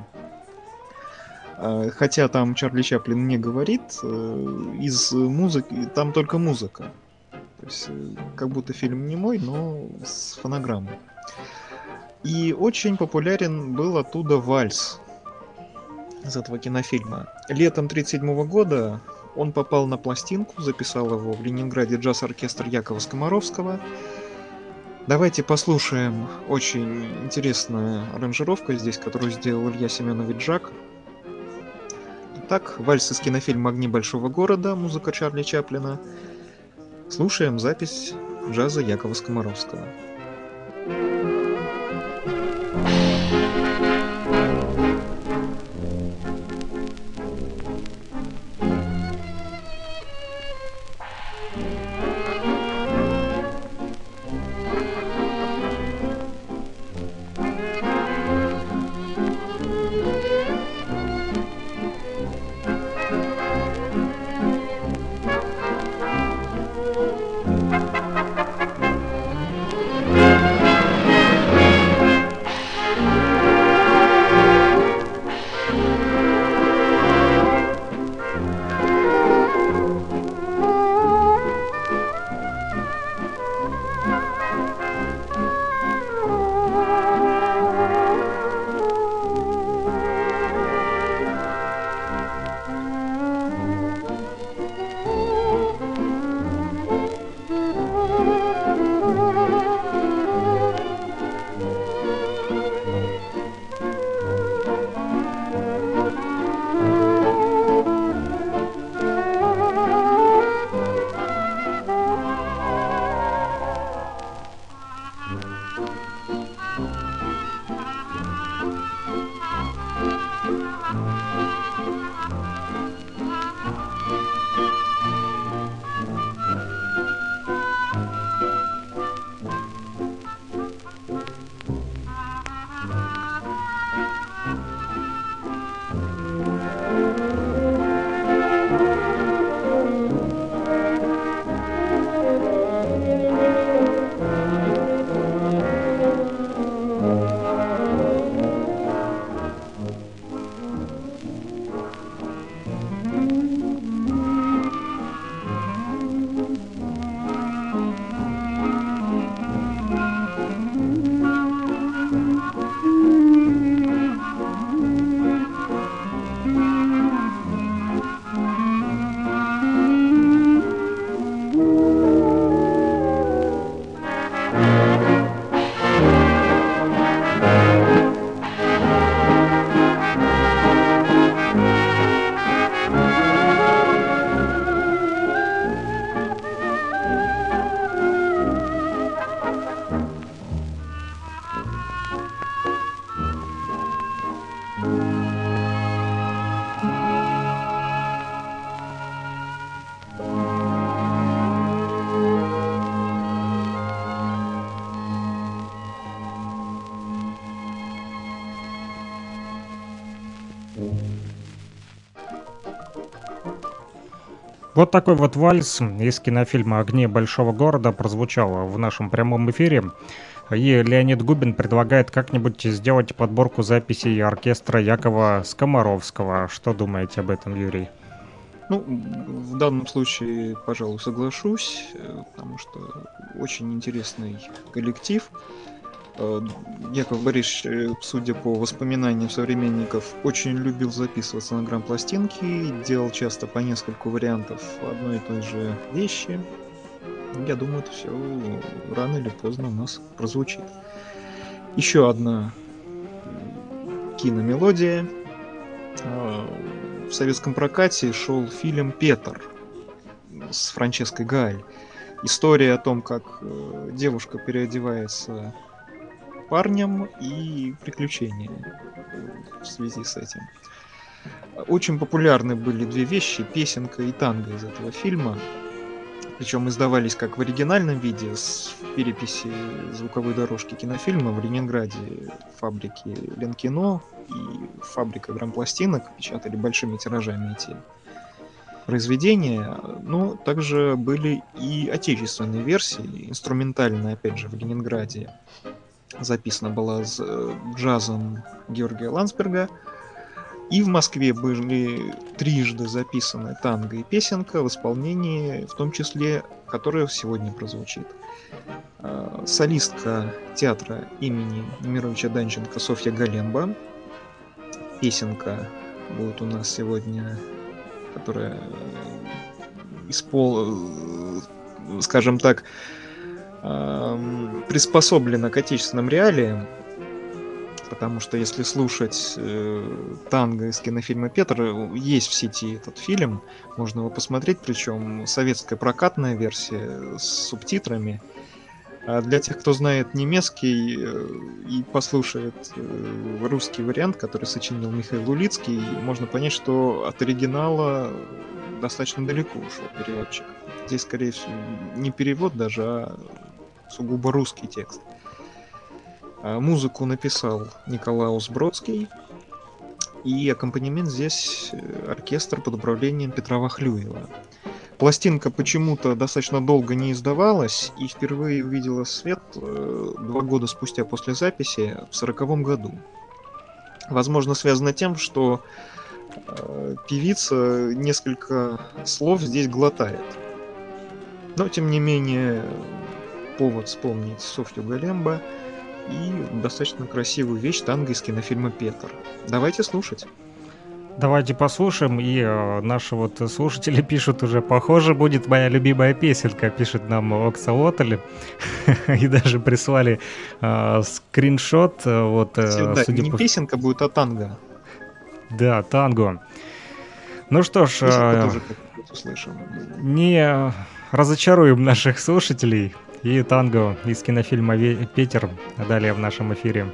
А, хотя там Чарли Чаплин не говорит, э, из музыки там только музыка. То есть э, как будто фильм не мой, но с фонограммой. И очень популярен был оттуда вальс из этого кинофильма. Летом 1937 года он попал на пластинку, записал его в Ленинграде джаз-оркестр Якова Скоморовского. Давайте послушаем очень интересная аранжировка здесь, которую сделал Илья Семенович Жак. Итак, вальс из кинофильма «Огни большого города», музыка Чарли Чаплина. Слушаем запись джаза Якова Скоморовского. Вот такой вот вальс из кинофильма «Огни большого города» прозвучал в нашем прямом эфире. И Леонид Губин предлагает как-нибудь сделать подборку записей оркестра Якова Скоморовского. Что думаете об этом, Юрий? Ну, в данном случае, пожалуй, соглашусь, э, потому что очень интересный коллектив. Э, Яков Борисович, э, судя по воспоминаниям современников, очень любил записываться на грамм-пластинки, делал часто по нескольку вариантов одной и той же вещи. Я думаю, это все рано или поздно у нас прозвучит. Еще одна киномелодия. Э, в советском прокате шел фильм «Петр» с Франческой Галь. История о том, как девушка переодевается парнем и приключения в связи с этим. Очень популярны были две вещи, песенка и танго из этого фильма. Причем издавались как в оригинальном виде с переписи звуковой дорожки кинофильма в Ленинграде фабрики Ленкино и фабрика грампластинок печатали большими тиражами эти произведения, но также были и отечественные версии, инструментальные, опять же, в Ленинграде. Записана была с э, джазом Георгия Лансберга, и в Москве были трижды записаны танго и песенка в исполнении, в том числе, которое сегодня прозвучит. А, солистка театра имени Немировича Данченко Софья Галемба. Песенка будет у нас сегодня, которая испол... скажем так, приспособлена к отечественным реалиям потому что если слушать э, танго из кинофильма Петр, есть в сети этот фильм, можно его посмотреть, причем советская прокатная версия с субтитрами. А для тех, кто знает немецкий э, и послушает э, русский вариант, который сочинил Михаил Улицкий, можно понять, что от оригинала достаточно далеко ушел переводчик. Здесь, скорее всего, не перевод даже, а сугубо русский текст. А, музыку написал Николаус Бродский. И аккомпанемент здесь э, оркестр под управлением Петра Вахлюева. Пластинка почему-то достаточно долго не издавалась и впервые увидела свет э, два года спустя после записи в сороковом году. Возможно, связано тем, что э, певица несколько слов здесь глотает. Но, тем не менее, повод вспомнить Софью Галемба – и достаточно красивую вещь танго из кинофильма «Петр». Давайте слушать. Давайте послушаем, и э, наши вот слушатели пишут уже, похоже, будет моя любимая песенка, пишет нам Оксалотель, и даже прислали э, скриншот, э, вот, э, да, судя не по... песенка будет, а танго. Да, танго. Ну что ж, э, не разочаруем наших слушателей, и танго из кинофильма «Ветер» далее в нашем эфире.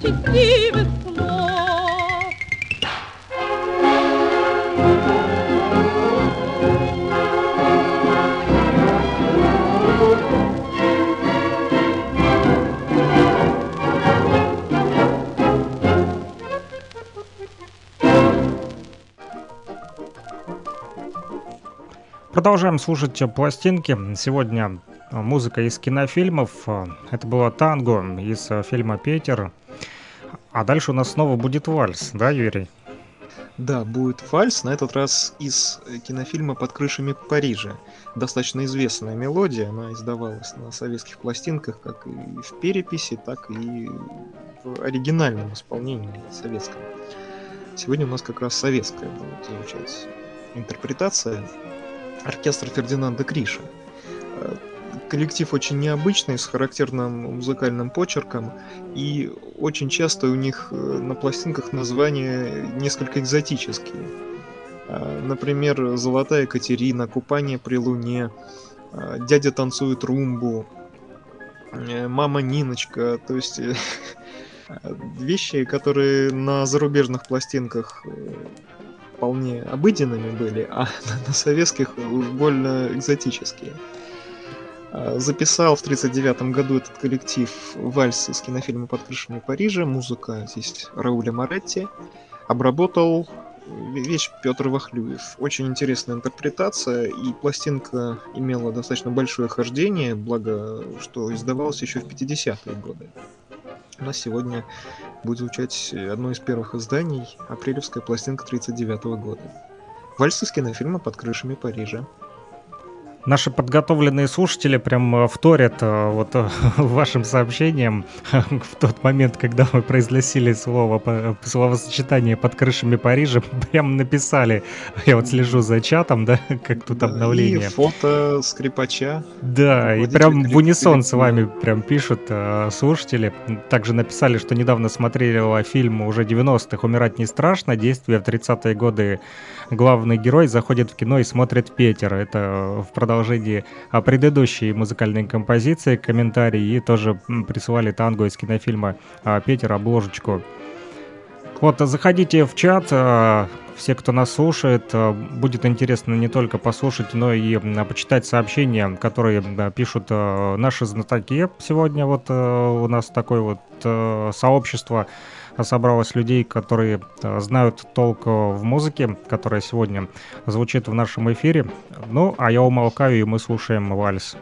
Счастливых снов. Продолжаем слушать пластинки. Сегодня музыка из кинофильмов. Э, Это было танго из э, фильма «Петер». А дальше у нас снова будет вальс, да, Юрий? Да, будет вальс, на этот раз из э, кинофильма «Под крышами Парижа». Достаточно известная мелодия, она издавалась на советских пластинках как и в переписи, так и в оригинальном исполнении советском. Сегодня у нас как раз советская будет звучать интерпретация оркестра Фердинанда Криша. Коллектив очень необычный, с характерным музыкальным почерком, и очень часто у них э, на пластинках названия несколько экзотические. Э, Например, «Золотая Екатерина», «Купание при луне», э, «Дядя танцует румбу», э, «Мама Ниночка», то есть э, вещи, которые на зарубежных пластинках вполне обыденными были, а на советских уж больно экзотические. А, Записал в 1939 году этот коллектив вальс из кинофильма «Под крышами Парижа». Музыка здесь Рауля Моретти. Обработал вещь Петр Вахлюев. Очень интересная интерпретация, и пластинка имела достаточно большое хождение, благо, что издавалась еще в 50-е годы. У нас сегодня будет звучать одно из первых изданий, апрелевская пластинка 1939 года. Вальс из кинофильма «Под крышами Парижа». Наши подготовленные слушатели прям э, вторят э, вот э, вашим сообщениям в тот момент, когда вы произносили слово, словосочетание под крышами Парижа, прям написали. Я вот слежу за чатом, да, как тут обновление. И фото скрипача. Да, и прям в унисон с вами прям пишут слушатели. Также написали, что недавно смотрели фильм уже 90-х «Умирать не страшно». Действие в 30-е годы главный герой заходит в кино и смотрит Петер. Это в продолжении а, предыдущей музыкальной композиции комментарий и тоже присылали танго из кинофильма а, Петер обложечку. Вот, заходите в чат, а, все, кто нас слушает, будет интересно не только послушать, но и почитать сообщения, которые пишут наши знатоки. Сегодня вот а, у нас такое вот а, сообщество собралось людей, которые а, знают толк а, в музыке, которая сегодня звучит в нашем эфире. Ну, а я умолкаю, и мы слушаем вальс.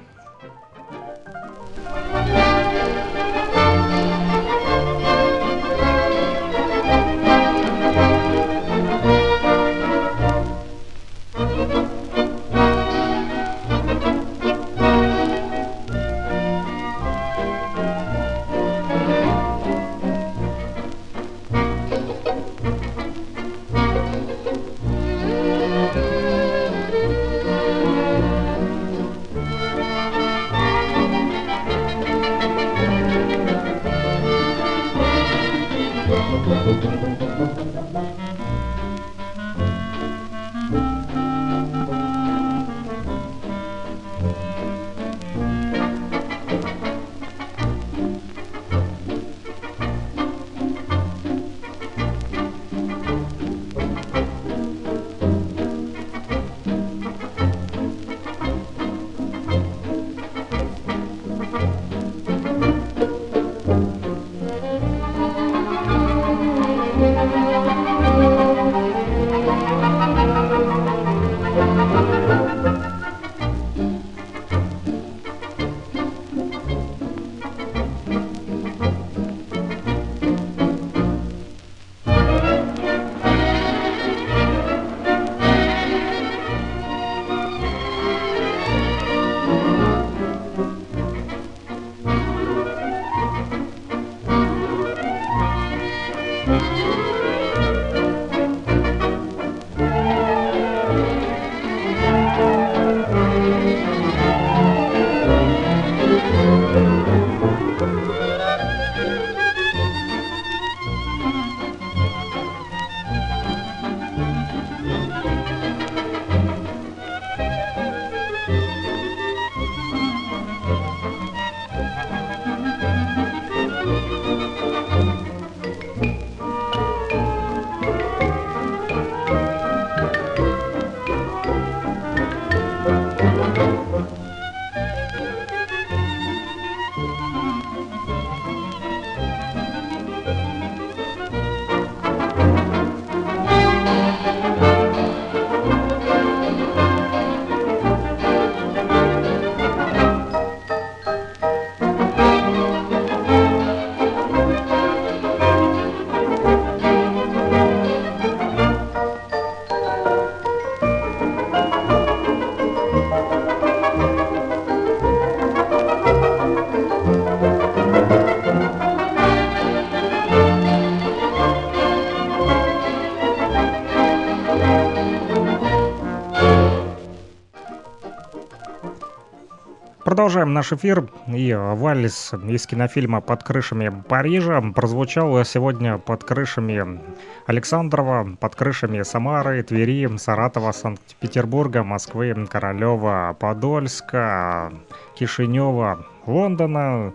Продолжаем наш эфир. И Вальс из кинофильма «Под крышами Парижа» прозвучал сегодня под крышами Александрова, под крышами Самары, Твери, Саратова, Санкт-Петербурга, Москвы, Королева, Подольска, Кишинева, Лондона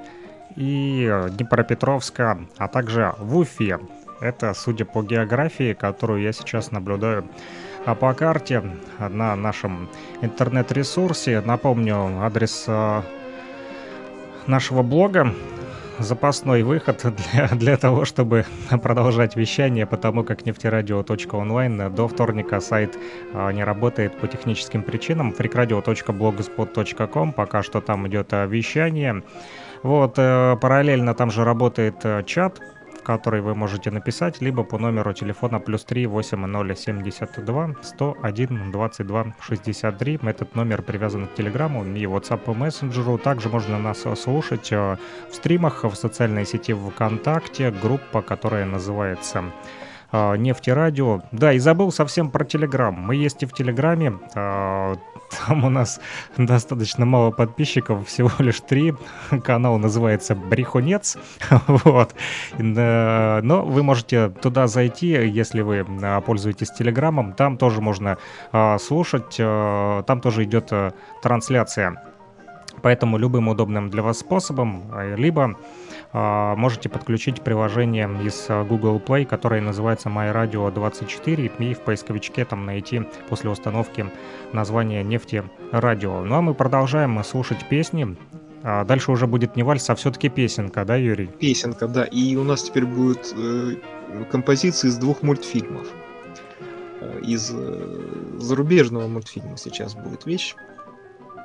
и Днепропетровска, а также в Уфе. Это, судя по географии, которую я сейчас наблюдаю а по карте на нашем интернет-ресурсе. Напомню, адрес э, нашего блога запасной выход для, для того, чтобы продолжать вещание, потому как нефтерадио.онлайн до вторника сайт а, не работает по техническим причинам. freakradio.blogspot.com, пока что там идет а, вещание. Вот, э, параллельно там же работает э, чат, который вы можете написать, либо по номеру телефона плюс 3 8072 101 22 63. Этот номер привязан к Телеграму и WhatsApp и мессенджеру. Также можно нас слушать э, в стримах в социальной сети ВКонтакте, группа, которая называется э, нефтерадио. Да, и забыл совсем про Телеграм. Мы есть и в Телеграме. Э, там у нас достаточно мало подписчиков, всего лишь три. Канал называется Брехунец. вот. Но вы можете туда зайти, если вы а, пользуетесь Телеграмом. Там тоже можно а, слушать. А, там тоже идет трансляция. Поэтому любым удобным для вас способом, либо а, можете подключить приложение из а, Google Play, которое называется MyRadio 24, и в поисковичке там найти после установки название «Нефти Радио». Ну а мы продолжаем слушать песни. А дальше уже будет не вальс, а все-таки песенка, да, Юрий? Песенка, да. И у нас теперь будет э, композиция из двух мультфильмов. Э, из э, зарубежного мультфильма сейчас будет вещь.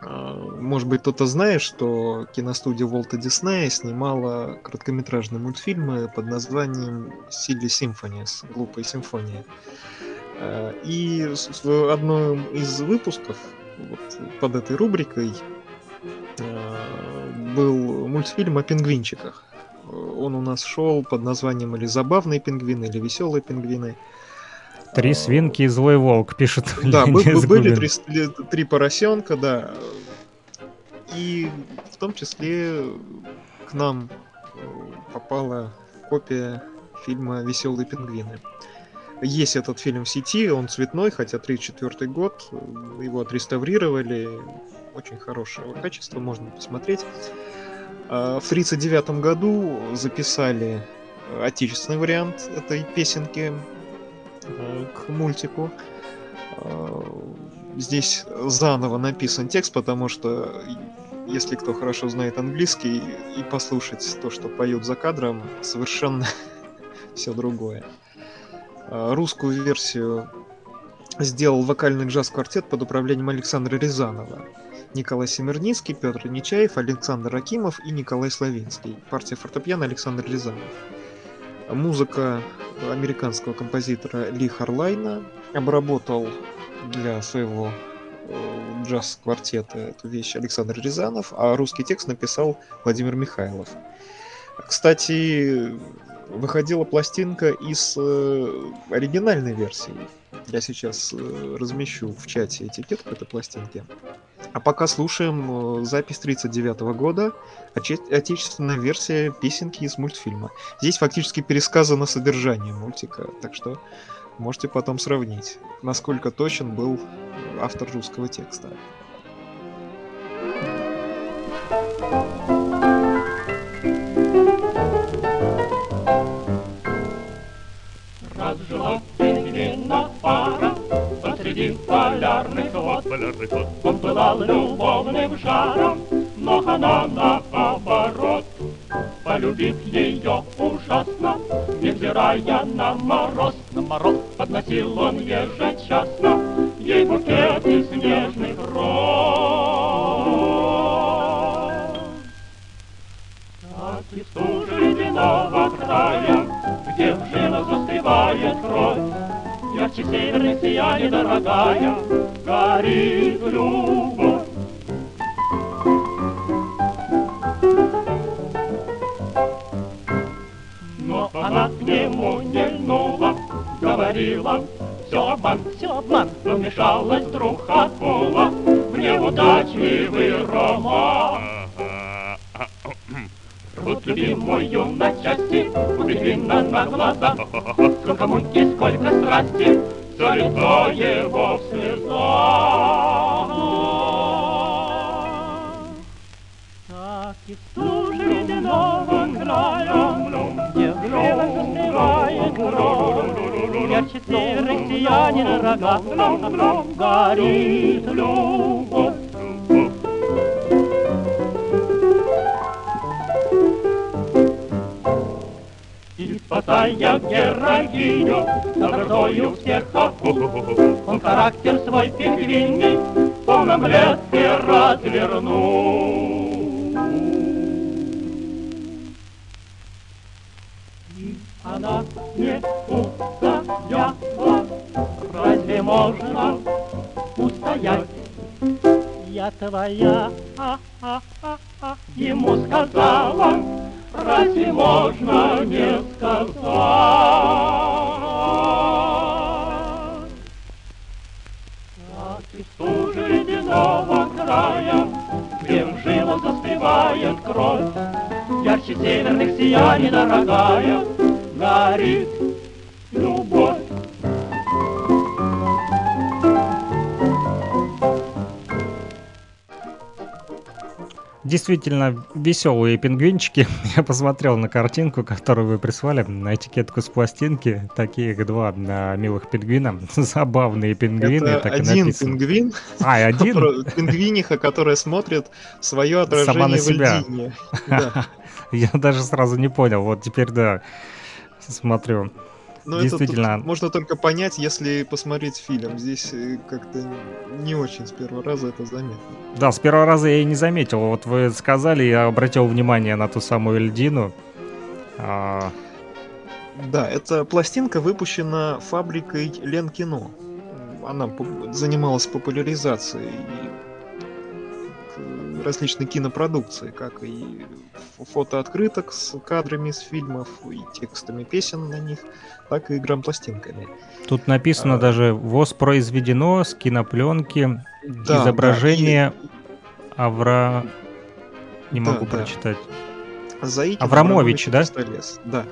А, может быть, кто-то знает, что киностудия Волта Диснея снимала короткометражные мультфильмы под названием «Силли Симфониес», «Глупая симфония». А, и в одном из выпусков вот, под этой рубрикой а, был мультфильм о пингвинчиках. Он у нас шел под названием или «Забавные пингвины», или «Веселые пингвины». Три свинки и злой волк, пишет Да, были три, три поросенка, да. И в том числе к нам э, попала копия фильма «Веселые пингвины». Есть этот фильм в сети, он цветной, хотя 34 год, его отреставрировали, очень хорошего качества, можно посмотреть. А в 1939 году записали отечественный вариант этой песенки Э, к мультику. Э, здесь заново написан текст, потому что если кто хорошо знает английский и послушать то, что поют за кадром, совершенно все другое. Э, русскую версию сделал вокальный джаз-квартет под управлением Александра Рязанова. Николай Семерницкий, Петр Нечаев, Александр Акимов и Николай Славинский. Партия фортепиано Александр Рязанов. Музыка американского композитора Ли Харлайна обработал для своего э, джаз-квартета эту вещь Александр Рязанов, а русский текст написал Владимир Михайлов. Кстати, выходила пластинка из э, оригинальной версии. Я сейчас э, размещу в чате этикетку этой пластинки. А пока слушаем э, запись 39 года, отечественная версия песенки из мультфильма. Здесь фактически пересказано содержание мультика, так что можете потом сравнить, насколько точен был автор русского текста. Разжила пингвина пара посреди полярных вод. Полярных вод. Он пылал любовным жаром, но она наоборот. Полюбив ее ужасно, невзирая на мороз, на мороз подносил он ежечасно ей букет из нежных роз. От из стужи ледяного края, где в жилах застывает кровь, ярче северных сияние, дорогая, горит любовь. Но она к нему не льнула, говорила, все обман, все обман, но вмешалась вдруг акула в неудачливый роман. Рвут любимую на части, убитвенно на глаза. Сколько муки, сколько страсти, все лицо его в слезах. Так и стуже ледяного края, где грело согревает кровь, ярче северных сиянин рога, горит любовь. Спасая героиню, добротою всех охот, Он характер свой пингвиний в полном блеске развернул. И она не устояла, разве можно устоять? Я твоя, а, а, а, а, ему сказала, разве можно не сказать? Как из стужи ледяного края, где в жилах застывает кровь, ярче северных сияний, дорогая, горит любовь. Действительно веселые пингвинчики. Я посмотрел на картинку, которую вы прислали, на этикетку с пластинки. Такие два а, милых пингвина. Забавные пингвины. Это так и один написано. пингвин, А, и один? пингвиниха, которая смотрит свое отражение Сама на в себя. Да. Я даже сразу не понял. Вот теперь, да, смотрю. Но это тут Действительно. можно только понять, если посмотреть фильм. Здесь э, как-то не очень с первого раза это заметно. Да, с первого раза я и не заметил. Вот вы сказали, я обратил внимание на ту самую льдину. А, Да, эта пластинка выпущена фабрикой Ленкино. Она занималась популяризацией различной кинопродукции, как и фотооткрыток с кадрами из фильмов и текстами песен на них, так и грампластинками. Тут написано А. даже воспроизведено с кинопленки Да, изображение Авра... Не Да, могу да. прочитать. да, и Заикин, Аврамович, да? Пистолес, Да.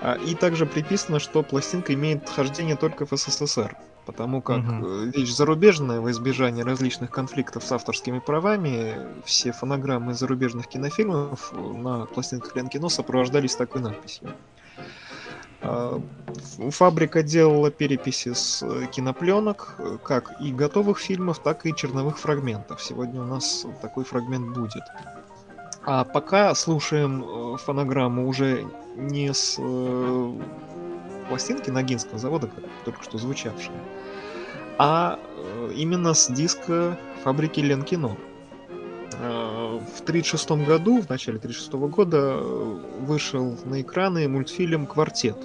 А, И также приписано, что пластинка имеет хождение только в СССР, потому как э, вещь зарубежная во избежание различных конфликтов с авторскими правами, все фонограммы зарубежных кинофильмов э, на пластинках Ленкино сопровождались такой надписью. А, Фабрика делала переписи с э, кинопленок, э, как и готовых фильмов, так и черновых фрагментов. Сегодня у нас такой фрагмент будет. А пока слушаем э, фонограмму уже не с э, пластинки Ногинского завода, как только что звучавшая, а э, именно с диска фабрики Ленкино. Э, В 1936 году, в начале 1936 года, э, вышел на экраны мультфильм «Квартет»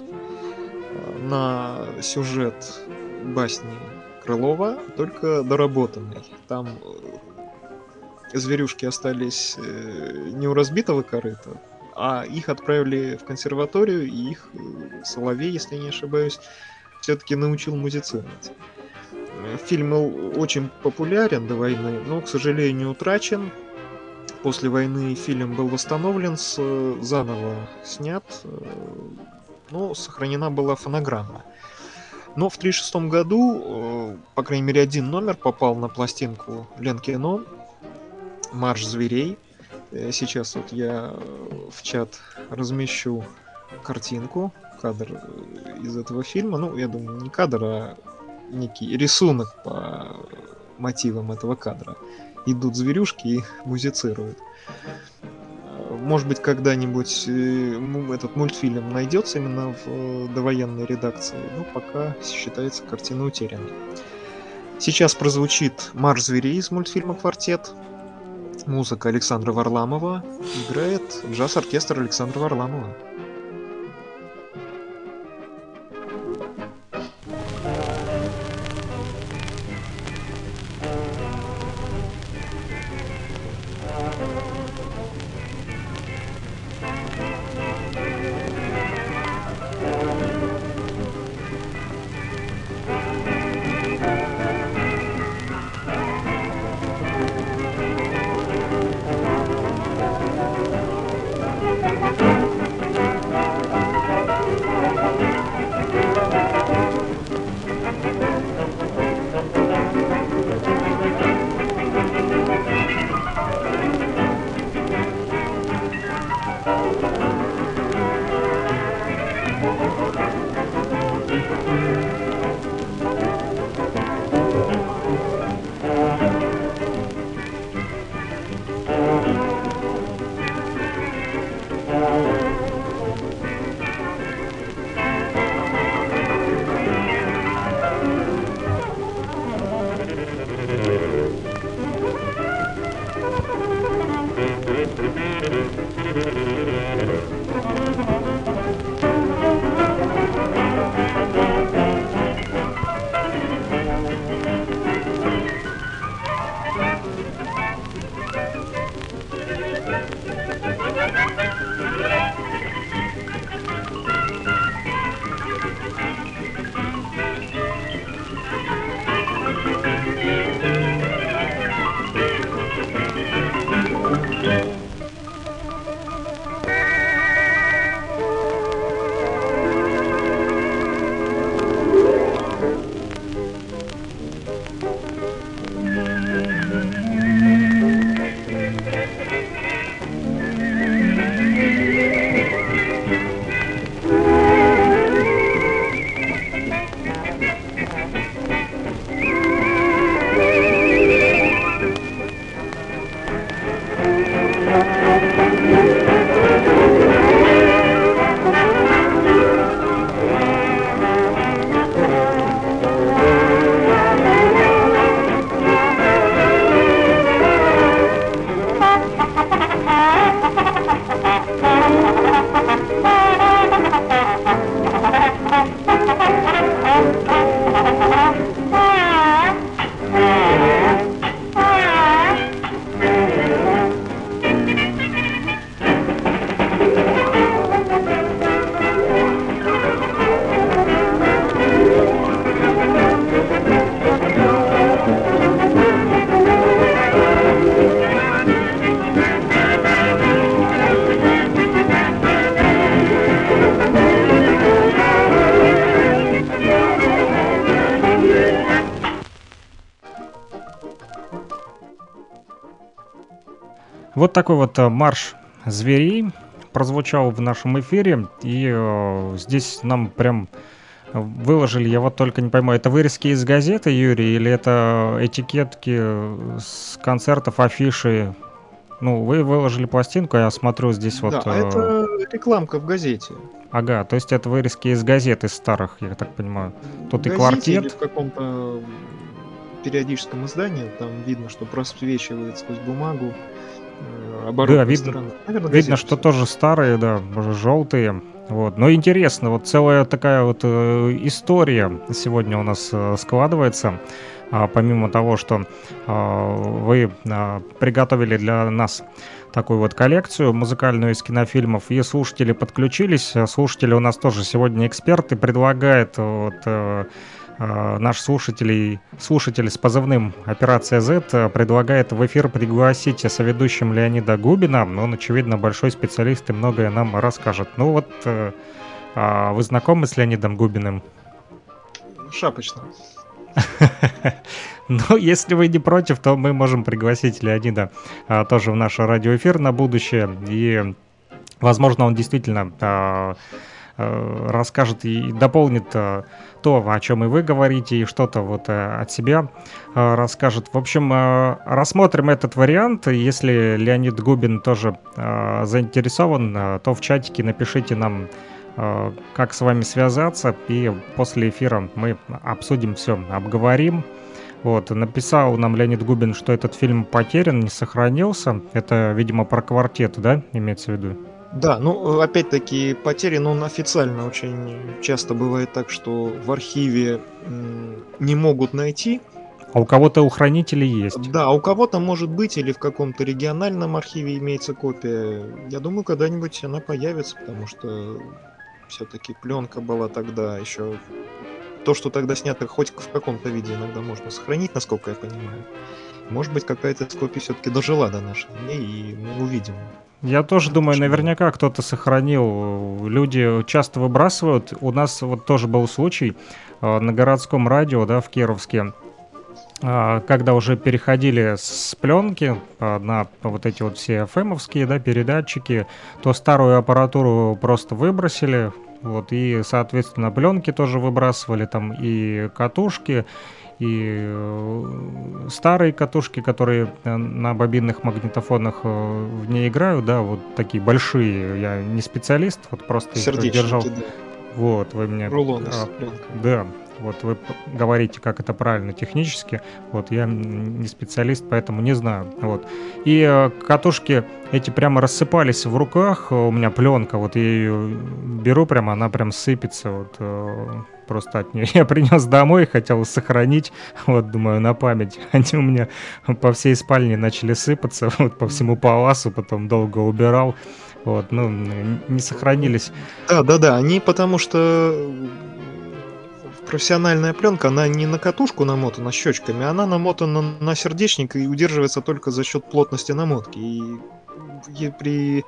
на сюжет басни Крылова, только доработанный. Там зверюшки остались не у разбитого корыта, а их отправили в консерваторию, и их э, Соловей, если не ошибаюсь, все-таки научил музицировать. Э, Фильм был очень популярен до войны, но, к сожалению, утрачен. После войны фильм был восстановлен, э, заново снят, но сохранена была фонограмма. Но в 1936 году, по крайней мере, один номер попал на пластинку Ленкино «Марш зверей». Э, Сейчас вот я э, в чат размещу картинку, кадр э, из этого фильма. Ну, я думаю, не кадр, а некий рисунок по мотивам этого кадра. Идут зверюшки и музицируют. Может быть, когда-нибудь му- этот мультфильм найдется именно в довоенной редакции, но пока считается картина утерянной. Сейчас прозвучит «Марш зверей» из мультфильма «Квартет». Музыка Александра Варламова. Играет джаз-оркестр Александра Варламова. Вот такой вот э, марш зверей прозвучал в нашем эфире. И э, здесь нам прям выложили, я вот только не пойму, это вырезки из газеты, Юрий, или это этикетки с концертов, афиши? Ну, вы выложили пластинку, я смотрю здесь вот... Да, а э, это рекламка в газете. Ага, то есть это вырезки из газет, из старых, я так понимаю. Тут и В квартет. В каком-то периодическом издании, там видно, что просвечивает сквозь бумагу э, оборотная видно-. Наверное, Видно, что тоже старые, да, желтые. Вот. Но интересно, вот целая такая вот э, история сегодня у нас э, складывается. А, помимо того, что а, вы а, приготовили для нас такую вот коллекцию музыкальную из кинофильмов, и слушатели подключились. Слушатели у нас тоже сегодня эксперты. Предлагает вот, э, э, наш слушатель, слушатель с позывным «Операция Z» э, предлагает в эфир пригласить соведущим Леонида Губина. Он, очевидно, большой специалист и многое нам расскажет. Ну вот, э, а вы знакомы с Леонидом Губиным? Шапочно. Ну, если вы не против, то мы можем пригласить Леонида а, тоже в наш радиоэфир на будущее. И, возможно, он действительно а, расскажет и дополнит а, то, о чем и вы говорите, и что-то вот а, от себя расскажет. В общем, рассмотрим этот вариант. Если Леонид Губин тоже заинтересован, то в чатике напишите нам как с вами связаться, и после эфира мы обсудим все, обговорим. Вот, написал нам Леонид Губин, что этот фильм потерян, не сохранился. Это, видимо, про квартет, да, имеется в виду? Да, ну, опять-таки, потерян он официально очень часто бывает так, что в архиве не могут найти. А у кого-то у хранителей есть. Да, у кого-то может быть, или в каком-то региональном архиве имеется копия. Я думаю, когда-нибудь она появится, потому что все-таки пленка была тогда еще... То, что тогда снято, хоть в каком-то виде иногда можно сохранить, насколько я понимаю. Может быть, какая-то из копий все-таки дожила до наших дней, и мы увидим. Я тоже думаю, Почему? наверняка кто-то сохранил. Люди часто выбрасывают. У нас вот тоже был случай э, на городском радио, да, в Кировске, а, когда уже переходили с пленки а, на вот эти вот все FM-овские, да, передатчики, то старую аппаратуру просто выбросили, вот, и, соответственно, пленки тоже выбрасывали, там, и катушки, и э, старые катушки, которые э, на бобинных магнитофонах э, в ней играют, да, вот такие большие, я не специалист, вот просто их держал. да. Вот, вы мне... Рулоны а, да, вот вы говорите, как это правильно технически. Вот я не специалист, поэтому не знаю. Вот. И э, катушки эти прямо рассыпались в руках. У меня пленка, вот я ее беру прямо, она прям сыпется. Вот, э, просто от нее. Я принес домой, хотел сохранить, вот, думаю, на память. Они у меня по всей спальне начали сыпаться, вот, по всему паласу, потом долго убирал. Вот, ну, не сохранились. Да, да, да. Они потому что профессиональная пленка, она не на катушку намотана щечками, она намотана на сердечник и удерживается только за счет плотности намотки. И при,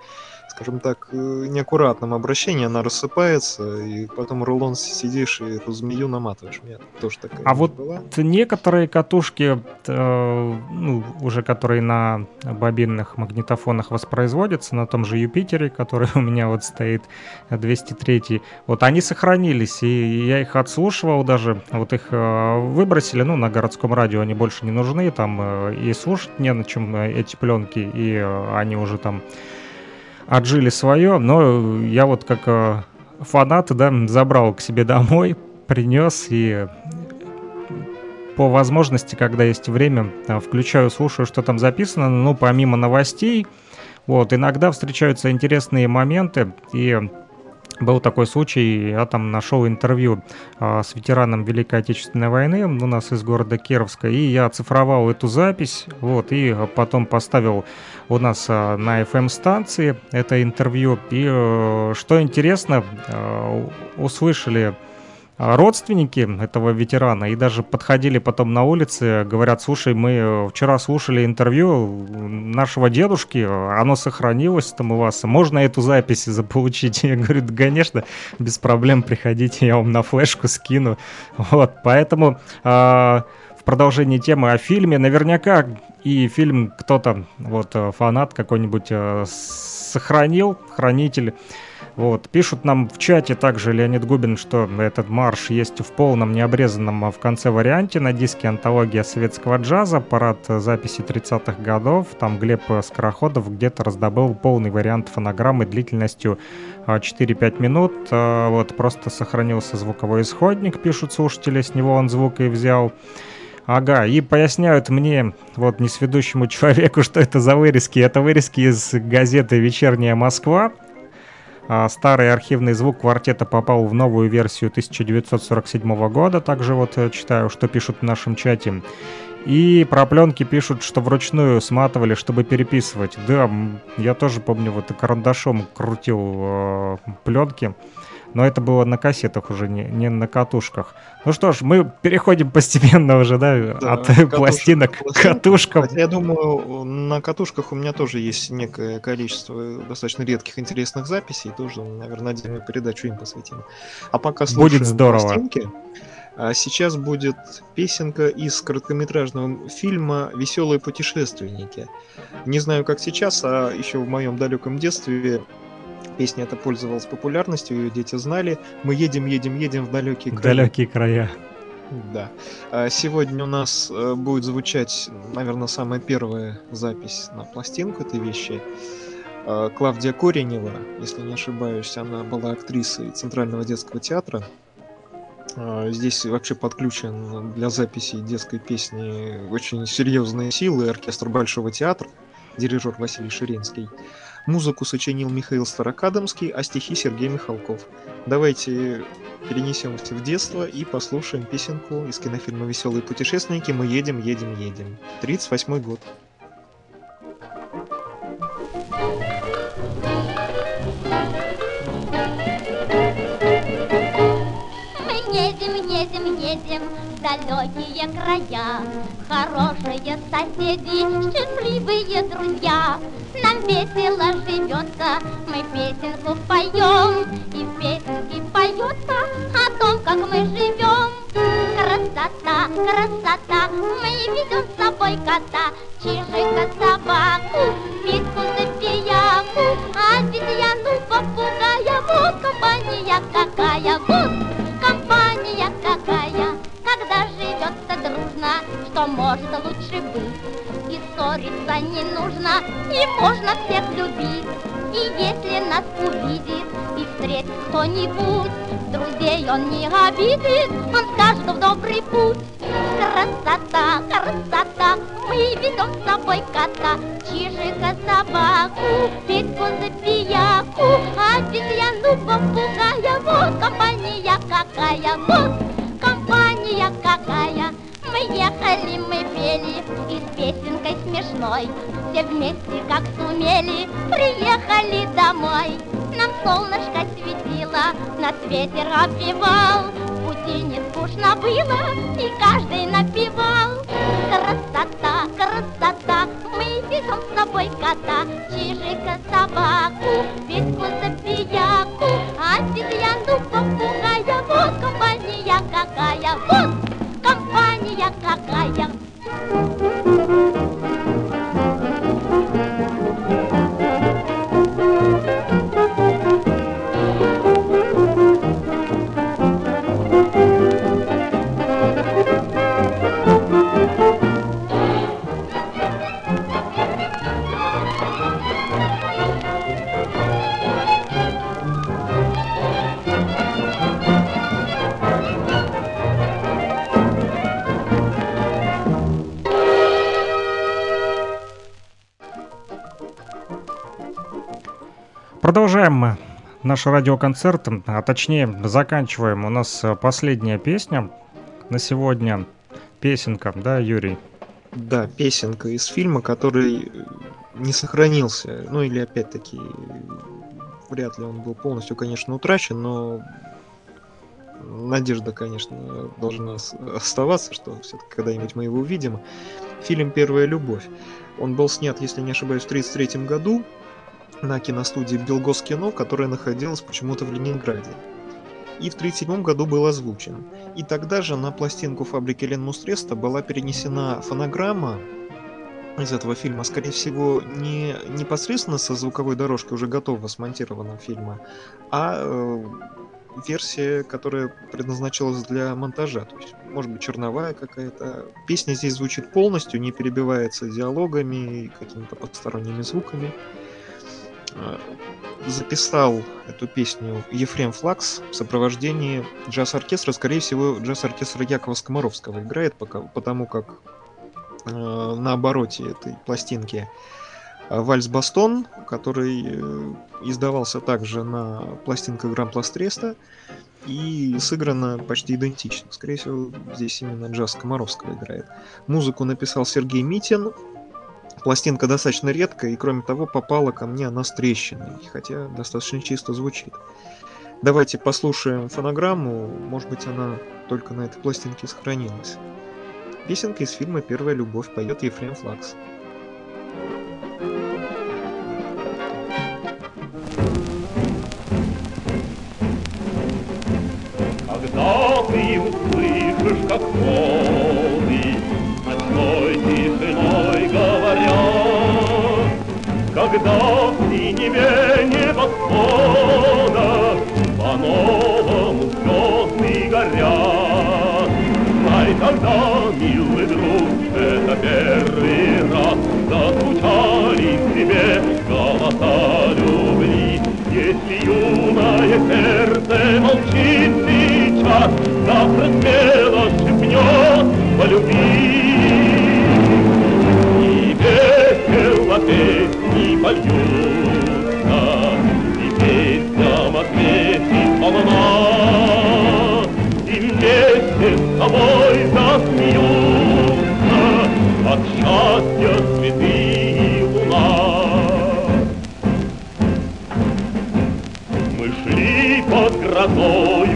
скажем так, э, неаккуратном обращении она рассыпается, и потом рулон сидишь и эту змею наматываешь. У меня тоже такая А вот была. Некоторые катушки, э, ну, уже которые на бобинных магнитофонах воспроизводятся, на том же Юпитере, который у меня вот стоит, э, 203, вот они сохранились, и я их отслушивал даже, вот их э, выбросили, ну, на городском радио они больше не нужны, там э, и слушать не на чем э, эти пленки, и э, они уже там отжили свое, но я вот как э, фанат, да, забрал к себе домой, принес и по возможности, когда есть время, а, включаю, слушаю, что там записано, ну, помимо новостей, вот, иногда встречаются интересные моменты, и был такой случай, я там нашел интервью а, с ветераном Великой Отечественной войны у нас из города Кировска, и я оцифровал эту запись, вот, и потом поставил у нас а, на FM-станции это интервью, и э, что интересно, э, услышали родственники этого ветерана и даже подходили потом на улице, говорят, слушай, мы э, вчера слушали интервью нашего дедушки, э, оно сохранилось там у вас, можно эту запись заполучить? Я говорю, да, конечно, без проблем приходите, я вам на флешку скину. Вот, поэтому а, в продолжение темы о фильме. Наверняка и фильм кто-то, вот э, фанат какой-нибудь э, сохранил, хранитель. Вот. Пишут нам в чате также Леонид Губин, что этот марш есть в полном необрезанном а в конце варианте на диске «Антология советского джаза», парад записи 30-х годов. Там Глеб Скороходов где-то раздобыл полный вариант фонограммы длительностью 4-5 минут. А, вот просто сохранился звуковой исходник, пишут слушатели, с него он звук и взял. Ага, и поясняют мне, вот несведущему человеку, что это за вырезки. Это вырезки из газеты «Вечерняя Москва». А старый архивный звук квартета попал в новую версию 1947 года. Также вот э, читаю, что пишут в нашем чате. И про пленки пишут, что вручную сматывали, чтобы переписывать. Да, я тоже помню, вот карандашом крутил э, пленки. Но это было на кассетах уже, не, не на катушках. Ну что ж, мы переходим постепенно уже, да, да от катушек пластинок к катушкам. Я думаю, на катушках у меня тоже есть некое количество достаточно редких интересных записей. Тоже, наверное, отдельную передачу им посвятим. А пока Будет здорово. пластинки, а сейчас будет песенка из короткометражного фильма «Веселые путешественники». Не знаю, как сейчас, а еще в моем далеком детстве Песня эта пользовалась популярностью, ее дети знали. Мы едем, едем, едем в далекие края. Далекие края. Да. А сегодня у нас э, будет звучать, наверное, самая первая запись на пластинку этой вещи. А, Клавдия Коренева, если не ошибаюсь, она была актрисой Центрального детского театра. А, здесь вообще подключен для записи детской песни очень серьезные силы оркестр Большого театра, дирижер Василий Ширинский. Музыку сочинил Михаил Старокадомский, а стихи Сергей Михалков. Давайте перенесемся в детство и послушаем песенку из кинофильма «Веселые путешественники» «Мы едем, едем, едем». 38 год. Далекие края. Хорошие соседи, счастливые друзья. Нам весело живется, мы песенку поем. И в песенке поется о том, как мы живем. Красота, красота, мы ведем с собой кота, чижика, собаку, Петьку, запияку, обезьяну, попугая, вот компания какая, вот компания какая, дружно, что может лучше быть. И ссориться не нужно, и можно всех любить. И если нас увидит и встретит кто-нибудь, Друзей он не обидит, он скажет в добрый путь. Красота, красота, мы ведем с собой кота, Чижика, собаку, Петьку, запияку, Обезьяну, попугая, вот компания какая, вот компания какая. Ехали, мы пели, и с песенкой смешной, Все вместе, как сумели, приехали домой. Нам солнышко светило, на ветер обвивал, В пути не скучно было, и каждый напевал. Красота, красота, мы везем с собой кота, Чижика, собаку, Петьку, запияку, Обезьяну, попугая, вот компания какая, вот компания какая. Продолжаем наш радиоконцерт, а точнее заканчиваем. У нас э, последняя песня на сегодня. Песенка, да, Юрий? Да, песенка из фильма, который не сохранился. Ну или опять-таки, вряд ли он был полностью, конечно, утрачен, но надежда, конечно, должна оставаться, что все-таки когда-нибудь мы его увидим. Фильм «Первая любовь». Он был снят, если не ошибаюсь, в 1933 году на киностудии Белгоскино, которая находилась почему-то в Ленинграде. и в 1937 году был озвучен. И тогда же на пластинку фабрики Лен Мустреста была перенесена фонограмма из этого фильма, скорее всего, не непосредственно со звуковой дорожкой уже готового смонтированного фильма, а э, версия, которая предназначалась для монтажа. То есть, может быть, черновая какая-то. Песня здесь звучит полностью, не перебивается диалогами и какими-то посторонними звуками. Записал эту песню Ефрем Флакс в сопровождении джаз-оркестра. Скорее всего, джаз-оркестра Якова Скоморовского играет, пока, потому как э, на обороте этой пластинки Вальс Бастон, который э, издавался также на пластинках Грамплас Треста и сыграно почти идентично. Скорее всего, здесь именно джаз Комаровского играет. Музыку написал Сергей Митин. Пластинка достаточно редкая, и кроме того, попала ко мне она с трещиной, хотя достаточно чисто звучит. Давайте послушаем фонограмму, может быть, она только на этой пластинке сохранилась. Песенка из фильма «Первая любовь» поет Ефрем Флакс. Когда ты услышишь, как воды Когда в синеве небосвода По-новому звезды горят. Знай тогда, милый друг, это первый раз Зазвучали в тебе голоса любви, Если юное сердце молчит сейчас, Завтра смело шепнет полюби. И весело песни польются, И песням ответит волна, И вместе с тобой засмеются От счастья цветы и луна. Мы шли под грозою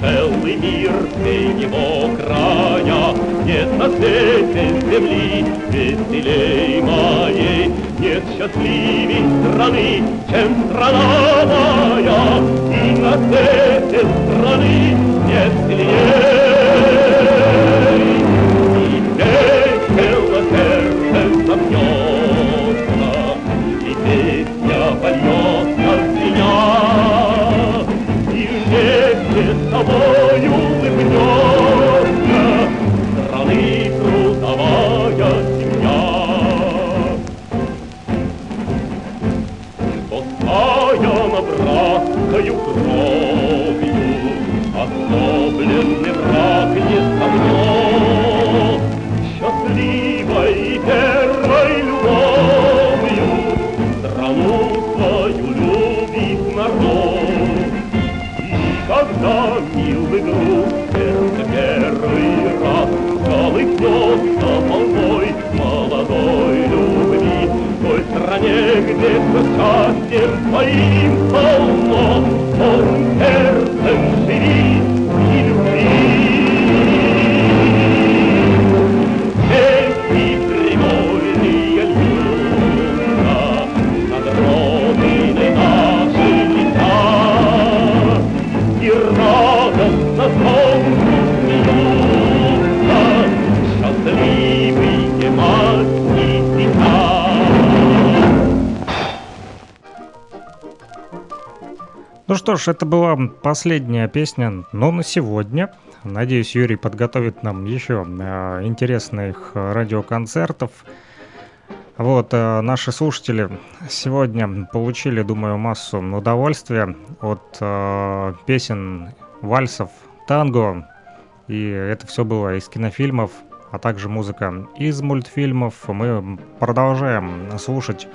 целый мир, ты его края, Нет на свете земли веселей моей, Нет счастливей страны, чем страна моя, И на свете страны нет сильней. И весело сердце забьется, ж, это была последняя песня, но на сегодня. Надеюсь, Юрий подготовит нам еще э, интересных э, радиоконцертов. Вот, э, наши слушатели сегодня получили, думаю, массу удовольствия от э, песен, вальсов, танго. И это все было из кинофильмов, а также музыка из мультфильмов. Мы продолжаем слушать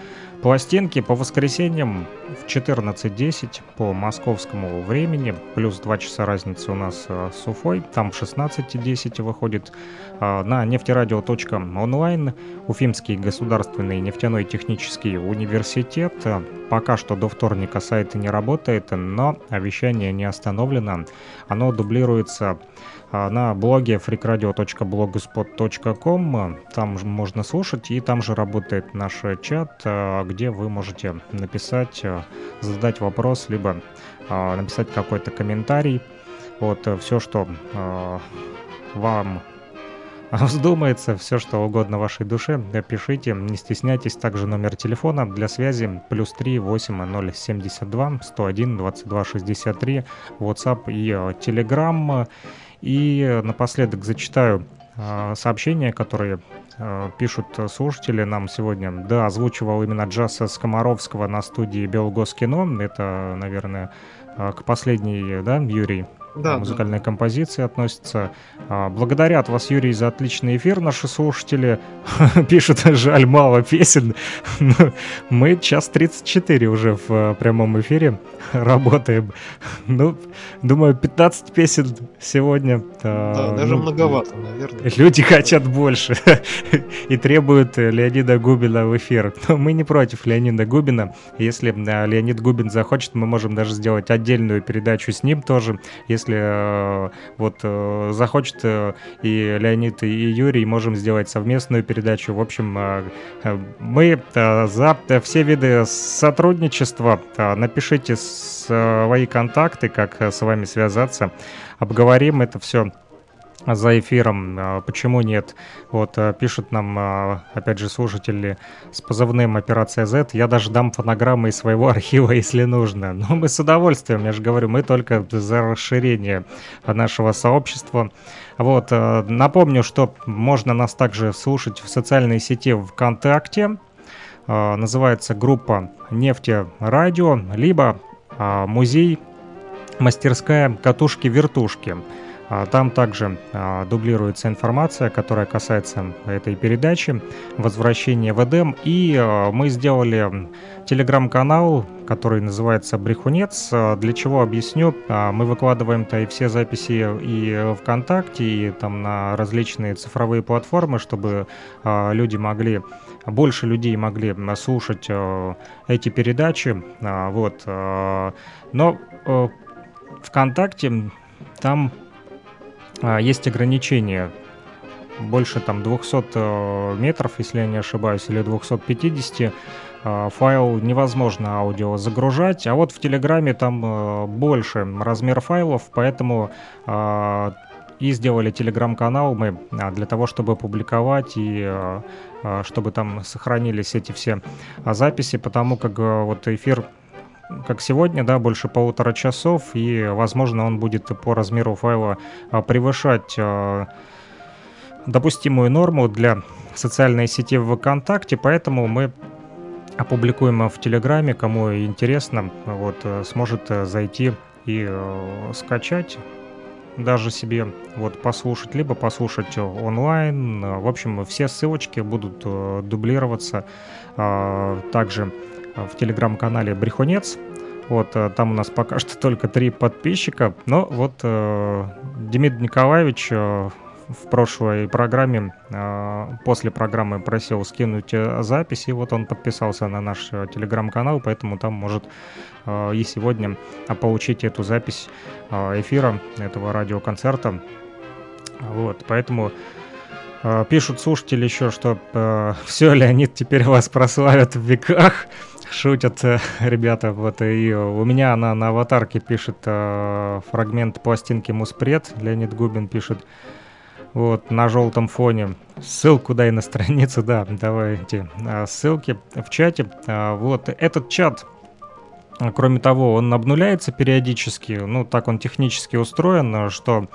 пластинки по воскресеньям в 14.10 по московскому времени, плюс 2 часа разницы у нас э, с Уфой, там 16.10 выходит э, на нефтерадио.онлайн, Уфимский государственный нефтяной технический университет. Пока что до вторника сайт не работает, но вещание не остановлено. Оно дублируется на блоге freakradio.blogspot.com. Там можно слушать, и там же работает наш чат, а, где вы можете написать, а, задать вопрос, либо написать какой-то комментарий. Вот все, что вам вздумается, все, что угодно вашей душе, пишите, не стесняйтесь. Также номер телефона для связи плюс 3 8 072 101 22 63, WhatsApp и Telegram. И напоследок зачитаю э, сообщения, которые э, пишут слушатели нам сегодня. Да, озвучивал именно Джаса Скоморовского на студии Белгоскино. Это, наверное, э, к последней, да, Юрий? Да, музыкальной да. композиции относится. А, благодарят вас, Юрий, за отличный эфир. Наши слушатели пишут, жаль, мало песен. Мы час 34 уже в э, прямом эфире работаем. Ну, думаю, 15 песен сегодня. Да, ну, даже многовато, наверное. Люди хотят больше и требуют Леонида Губина в эфир. Но мы не против Леонида Губина. Если э, Леонид Губин захочет, мы можем даже сделать отдельную передачу с ним тоже. Если если э, вот э, захочет э, и Леонид, и Юрий, можем сделать совместную передачу. В общем, мы за все виды сотрудничества. Напишите свои контакты, как с вами связаться. Обговорим это все за эфиром. А, почему нет? Вот а, пишут нам, а, опять же, слушатели с позывным «Операция Z». Я даже дам фонограммы из своего архива, если нужно. Но мы с удовольствием, я же говорю, мы только за расширение нашего сообщества. Вот, напомню, что можно нас также слушать в социальной сети ВКонтакте. Называется группа «Нефти Радио», либо музей «Мастерская катушки-вертушки». А, там также а, дублируется информация, которая касается этой передачи, возвращения в Эдем. И а, мы сделали телеграм-канал, который называется «Брехунец». Для чего объясню. Мы выкладываем-то и все записи и ВКонтакте, и там на различные цифровые платформы, чтобы люди могли больше людей могли слушать эти передачи. Вот. Но ВКонтакте там есть ограничения. Больше там 200 э, метров, если я не ошибаюсь, или 250 а, файл невозможно аудио загружать, а вот в Телеграме там э, больше размер файлов, поэтому а, и сделали телеграм-канал мы для того, чтобы публиковать и чтобы там сохранились эти все записи, потому как э, вот эфир как сегодня, да, больше полутора часов, и, возможно, он будет по размеру файла а, превышать а, допустимую норму для социальной сети ВКонтакте, поэтому мы опубликуем в Телеграме, кому интересно, вот, э, сможет э, зайти и э, скачать даже себе вот послушать, либо послушать онлайн. В общем, все ссылочки будут дублироваться. А, также в телеграм-канале Брехунец. Вот э, там у нас пока что только три подписчика. Но вот э, Демид Николаевич э, в прошлой программе, э, после программы просил скинуть э, запись, и вот он подписался на наш э, телеграм-канал, поэтому там может э, и сегодня получить эту запись э, эфира этого радиоконцерта. Вот, поэтому э, пишут слушатели еще, что э, все, Леонид, теперь вас прославят в веках. Шутят э, ребята, вот и у меня она на аватарке пишет э, фрагмент пластинки Муспред, Леонид Губин пишет, вот, на желтом фоне. Ссылку дай на страницу, да, давайте э, ссылки в чате. Э, вот, этот чат, Кроме того, он обнуляется периодически, ну так он технически устроен, что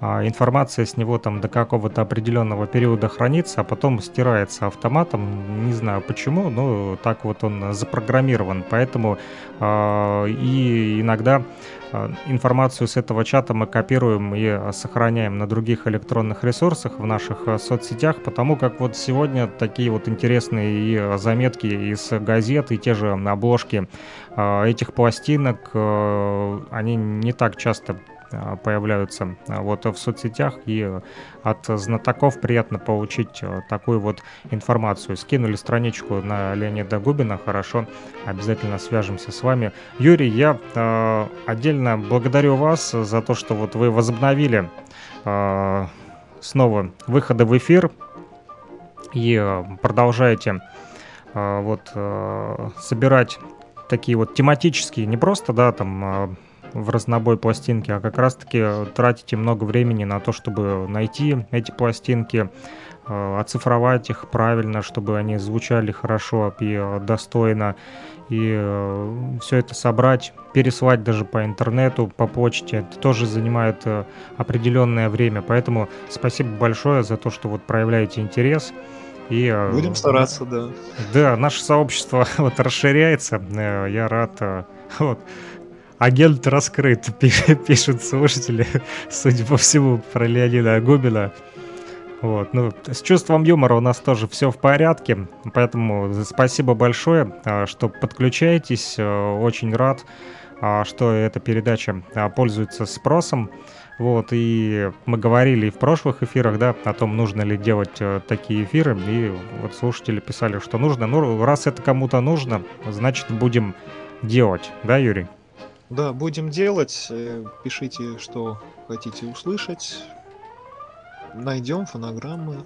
а, информация с него там до какого-то определенного периода хранится, а потом стирается автоматом. Не знаю почему, но так вот он запрограммирован. Поэтому а, и иногда а, информацию с этого чата мы копируем и сохраняем на других электронных ресурсах в наших соцсетях, потому как вот сегодня такие вот интересные и заметки из газет, и те же обложки этих пластинок, они не так часто а, появляются а, вот в соцсетях, и от знатоков приятно получить а, такую вот информацию. Скинули страничку на Леонида Губина, хорошо, обязательно свяжемся с вами. Юрий, я э, отдельно благодарю вас за то, что вот вы возобновили э, снова выходы в эфир и продолжаете э, вот э, собирать такие вот тематические, не просто, да, там в разнобой пластинки, а как раз-таки тратите много времени на то, чтобы найти эти пластинки, э, оцифровать их правильно, чтобы они звучали хорошо и достойно, и э, все это собрать, переслать даже по интернету, по почте, это тоже занимает э, определенное время, поэтому спасибо большое за то, что вот проявляете интерес. И, Будем стараться, да. Да, наше сообщество вот расширяется, я рад. Вот. Агент раскрыт, пишут слушатели, судя по всему, про Леонида Губина. Вот, ну, с чувством юмора у нас тоже все в порядке, поэтому спасибо большое, а, что подключаетесь, э, очень рад, а, что эта передача а, пользуется спросом. Вот, и мы говорили и в прошлых эфирах, да, о том, нужно ли делать э, такие эфиры, и вот слушатели писали, что нужно. Ну, раз это кому-то нужно, значит, будем делать, да, Юрий? Да, будем делать. Э, пишите, что хотите услышать. Найдем фонограммы.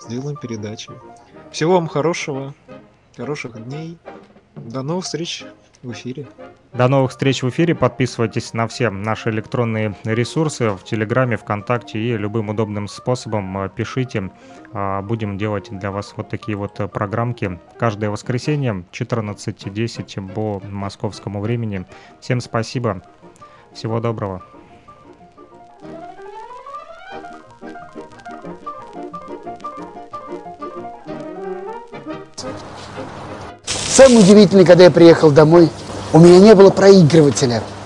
Сделаем передачи. Всего вам хорошего, хороших дней. До новых встреч в эфире. До новых встреч в эфире. Подписывайтесь на все наши электронные ресурсы в Телеграме, ВКонтакте и любым удобным способом э, пишите. А, будем делать для вас вот такие вот э, программки каждое воскресенье 14.10 по московскому времени. Всем спасибо. Всего доброго. Самое удивительное, когда я приехал домой, у меня не было проигрывателя.